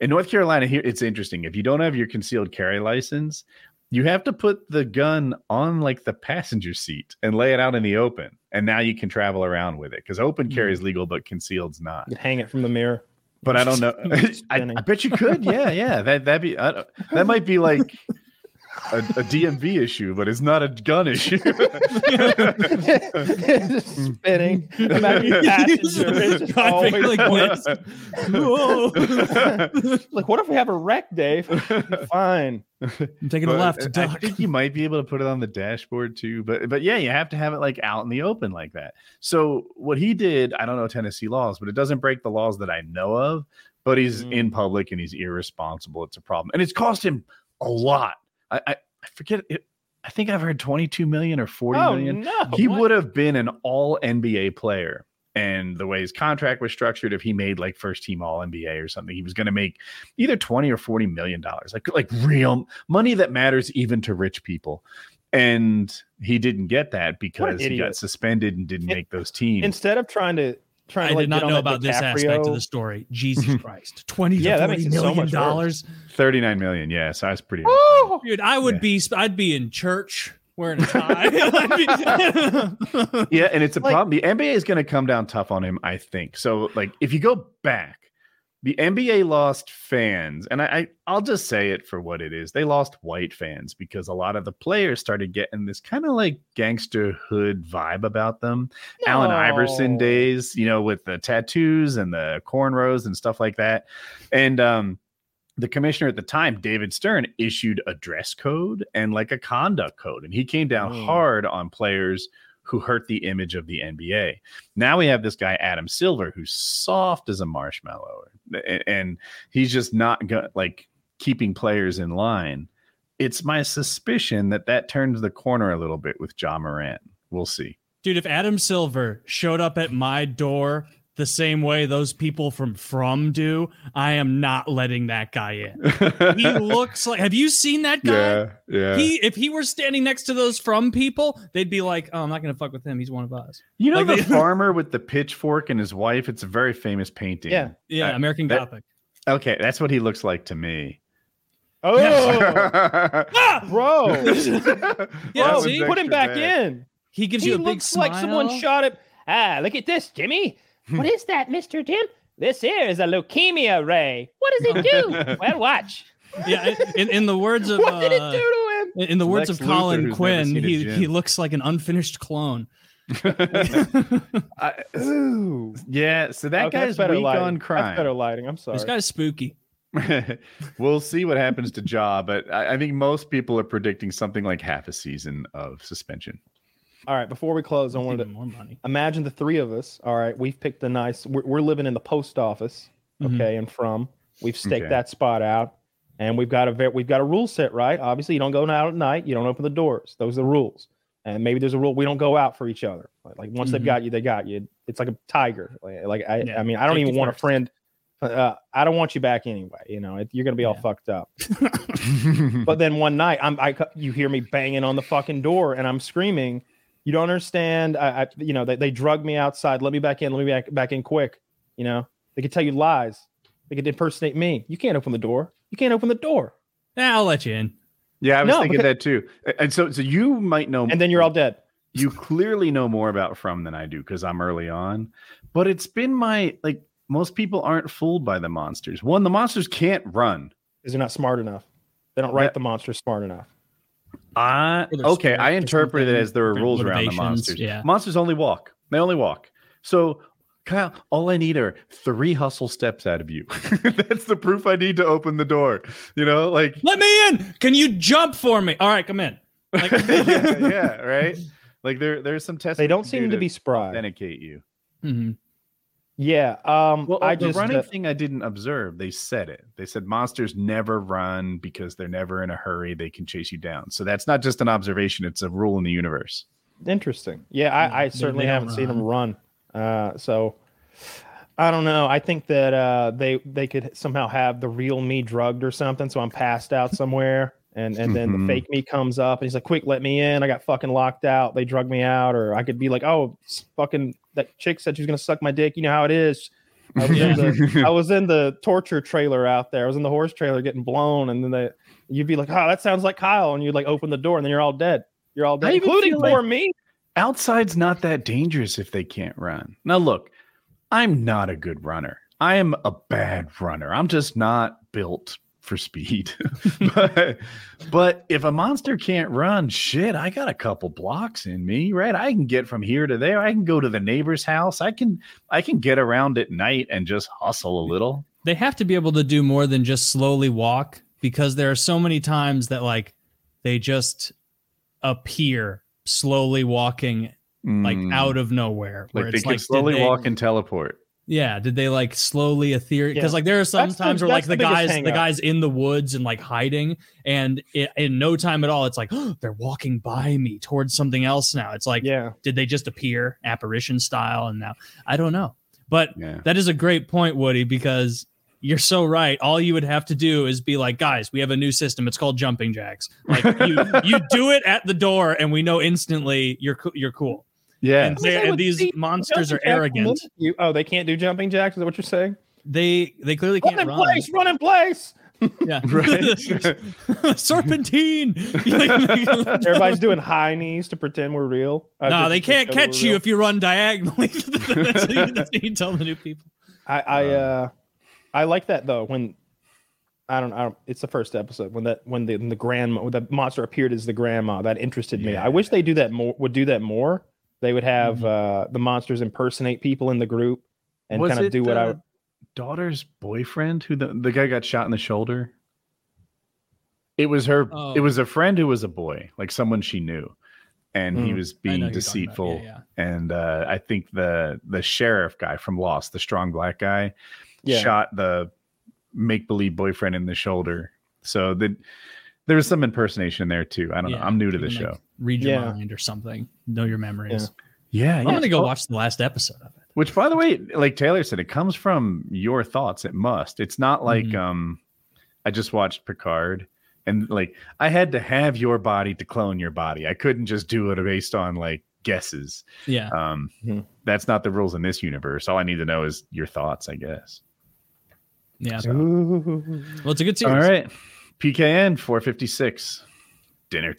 in North Carolina, here it's interesting. If you don't have your concealed carry license, you have to put the gun on like the passenger seat and lay it out in the open, and now you can travel around with it because open carry is legal, but concealed's not. You hang it from the mirror. But I don't know. I. I bet you could. Yeah, yeah. That that be I that might be like a, a DMV issue, but it's not a gun issue. Just spinning. Imagine the passenger Driving always like going- this. Whoa. like, what if we have a wreck, Dave? Fine. I'm taking a But left. I think you might be able to put it on the dashboard too. But but yeah, you have to have it like out in the open like that. So what he did, I don't know Tennessee laws, but it doesn't break the laws that I know of. But he's Mm. in public and he's irresponsible. It's a problem, and it's cost him a lot. I I, I forget it. I think I've heard twenty two million or forty Oh million. no! he What? would have been an all NBA player. And the way his contract was structured, if he made like first team all NBA or something, he was going to make either 20 or 40 million dollars, like like real money that matters even to rich people. And he didn't get that because he got suspended and didn't In- make those teams. Instead of trying to trying I to like did not get know that about this aspect of the story. Jesus Christ. 20 Yeah, to that 40 so million much worse. dollars. 39 million. Yeah. So I was pretty. Woo! Dude, I would Yeah. be I'd be in church wearing a tie. Yeah, and it's a Like- problem. The NBA is going to come down tough on him, I think. So, like, if you go back, the NBA lost fans, and I, I I'll just say it for what it is. They lost white fans because a lot of the players started getting this kind of like gangster hood vibe about them. Allen Iverson days, you know, with the tattoos and the cornrows and stuff like that. And um the commissioner at the time, David Stern, issued a dress code and like a conduct code. And he came down Mm. hard on players who hurt the image of the NBA. Now we have this guy, Adam Silver, who's soft as a marshmallow. And he's just not go- like keeping players in line. it's my suspicion that that turns the corner a little bit with Ja Morant. We'll see. Dude, if Adam Silver showed up at my door the same way those people from From do, I am not letting that guy in. He looks like. Have you seen that guy? yeah, yeah. He, if he were standing next to those From people, they'd be like, "Oh, I'm not gonna fuck with him. He's one of us." you know like the they- farmer with the pitchfork and his wife. It's a very famous painting. Yeah. Yeah, Uh, American that- Gothic. Okay, that's what he looks like to me. Oh, Ah! bro. Yeah, bro, see? put him back in. He gives he you a big looks smile. like someone shot him. Ah, look at this, Jimmy. What is that, Mr. Tim? This here is a leukemia ray. What does it do? Well, watch. Yeah, in, in the words of What did it uh, do to him? in- in the words Lex of Colin who's never Quinn, he he looks like an unfinished clone. I- Ooh. yeah, so that Okay, guy's that's better weak lighting. on That's crime. better lighting. I'm sorry. This guy's spooky. we'll see what happens to Ja, but I, I think most people are predicting something like half a season of suspension. All right, before we close, I wanted Even to more money. imagine the three of us. All right, we've picked a nice. We're, we're living in the post office. Mhm. Okay, and from we've staked Okay. that spot out, and we've got a ve- we've got a rule set right. Obviously, you don't go out at night. You don't open the doors. Those are the rules. And maybe there's a rule we don't go out for each other. Like, like once they've Mhm. got you, they got you. It's like a tiger. Like, like I, Yeah, I mean, I don't safety even want a friend. Uh, I don't want you back anyway. You know, it, you're gonna be all Yeah. fucked up. But then one night, I'm I you hear me banging on the fucking door, and I'm screaming. You don't understand. I, I you know, they, they drug me outside. Let me back in. Let me back back in quick. You know, they could tell you lies. They could impersonate me. You can't open the door. You can't open the door, Yeah, I'll let you in. yeah, I was No, thinking because- that too. And so, so you might know, and then you're all dead. you clearly know more about From than I do because I'm early on. But it's been my like most people aren't fooled by the monsters. One, the monsters can't run. Because they're not smart enough. They don't write That- the monsters smart enough. I okay, I or interpret it as there are rules around the monsters. yeah. Monsters only walk. They only walk. So Kyle, all I need are three hustle steps out of you. That's the proof I need to open the door. You know, like Let me in. Can you jump for me? All right, come in. Like- yeah, yeah, right. Like there, there's some tests. They don't seem do to be spry. authenticate you. Mhm. Yeah. Um. Well, I the just running uh, thing I didn't observe. They said it. They said monsters never run because they're never in a hurry. They can chase you down. So that's not just an observation; it's a rule in the universe. interesting. Yeah, Yeah, I, I certainly they don't haven't seen them run. Uh, so I don't know. I think that uh, they they could somehow have the real me drugged or something. So I'm passed out somewhere, and and then the mm-hmm. fake me comes up, and he's like, "Quick, let me in! I got fucking locked out. They drug me out." Or I could be like, "Oh, fucking that chick said she was gonna suck my dick. You know how it is." I was, in the, I was in the torture trailer out there. I was in the horse trailer getting blown, and then they, you'd be like, "Oh, that sounds like Kyle," and you'd like open the door, and then you're all dead. You're all dead, I even including feel poor like- me. Outside's not that dangerous if they can't run. Now, look, I'm not a good runner. I am a bad runner. I'm just not built for speed. but, but if a monster can't run, shit, I got a couple blocks in me, right? I can get from here to there. I can go to the neighbor's house. I can I can get around at night and just hustle a little. They have to be able to do more than just slowly walk because there are so many times that like they just appear slowly walking like Mm, out of nowhere. where like they it's can did slowly they- walk and teleport. Yeah, did they like slowly ethereal? Because Yeah. like there are some That's the- where like the, the guys, the guys in the woods and like hiding, and i in no time at all, it's like they're walking by me towards something else. Now it's like, Yeah, did they just appear apparition style? And now I don't know, but Yeah. that is a great point, Woody, because you're so right. All you would have to do is be like, guys, we have a new system. It's called jumping jacks. Like you, you do it at the door, and we know instantly you're you're cool. Yeah. And, They they- and these see monsters are arrogant. You, oh, they can't do jumping jacks. Is that what you're saying? They they clearly Run can't run in run. place! Run in place! Yeah. Serpentine. Everybody's doing high knees to pretend we're real. Uh, no, they can't catch you real. if you run diagonally. that's, what you, that's what you tell the new people. I I uh I like that though when I don't I don't it's the first episode when that when the when the grandma when the monster appeared as the grandma that interested me. I wish they do that more would do that more. They would have uh the monsters impersonate people in the group and Was kind of do what I daughter's boyfriend who the, the guy got shot in the shoulder it was her Oh. it was a friend who was a boy like someone she knew and he Mm. was being who you're talking about. deceitful Yeah, and uh, i think the the sheriff guy from lost the strong black guy yeah. shot the make believe boyfriend in the shoulder so the There was some impersonation there too. I don't know. I'm new to the can, show. like, read your Yeah. mind or something. Know your memories. Yeah, I'm gonna go watch the last episode of it. Which, by the way, like Taylor said, it comes from your thoughts. It must. It's not like Mhm. um, I just watched Picard, and like I had to have your body to clone your body. I couldn't just do it based on like guesses. Yeah. Um, Mhm. that's not the rules in this universe. All I need to know is your thoughts, I guess. Yeah. Ooh. Well, it's a good series. All right, PKN 456, dinner time.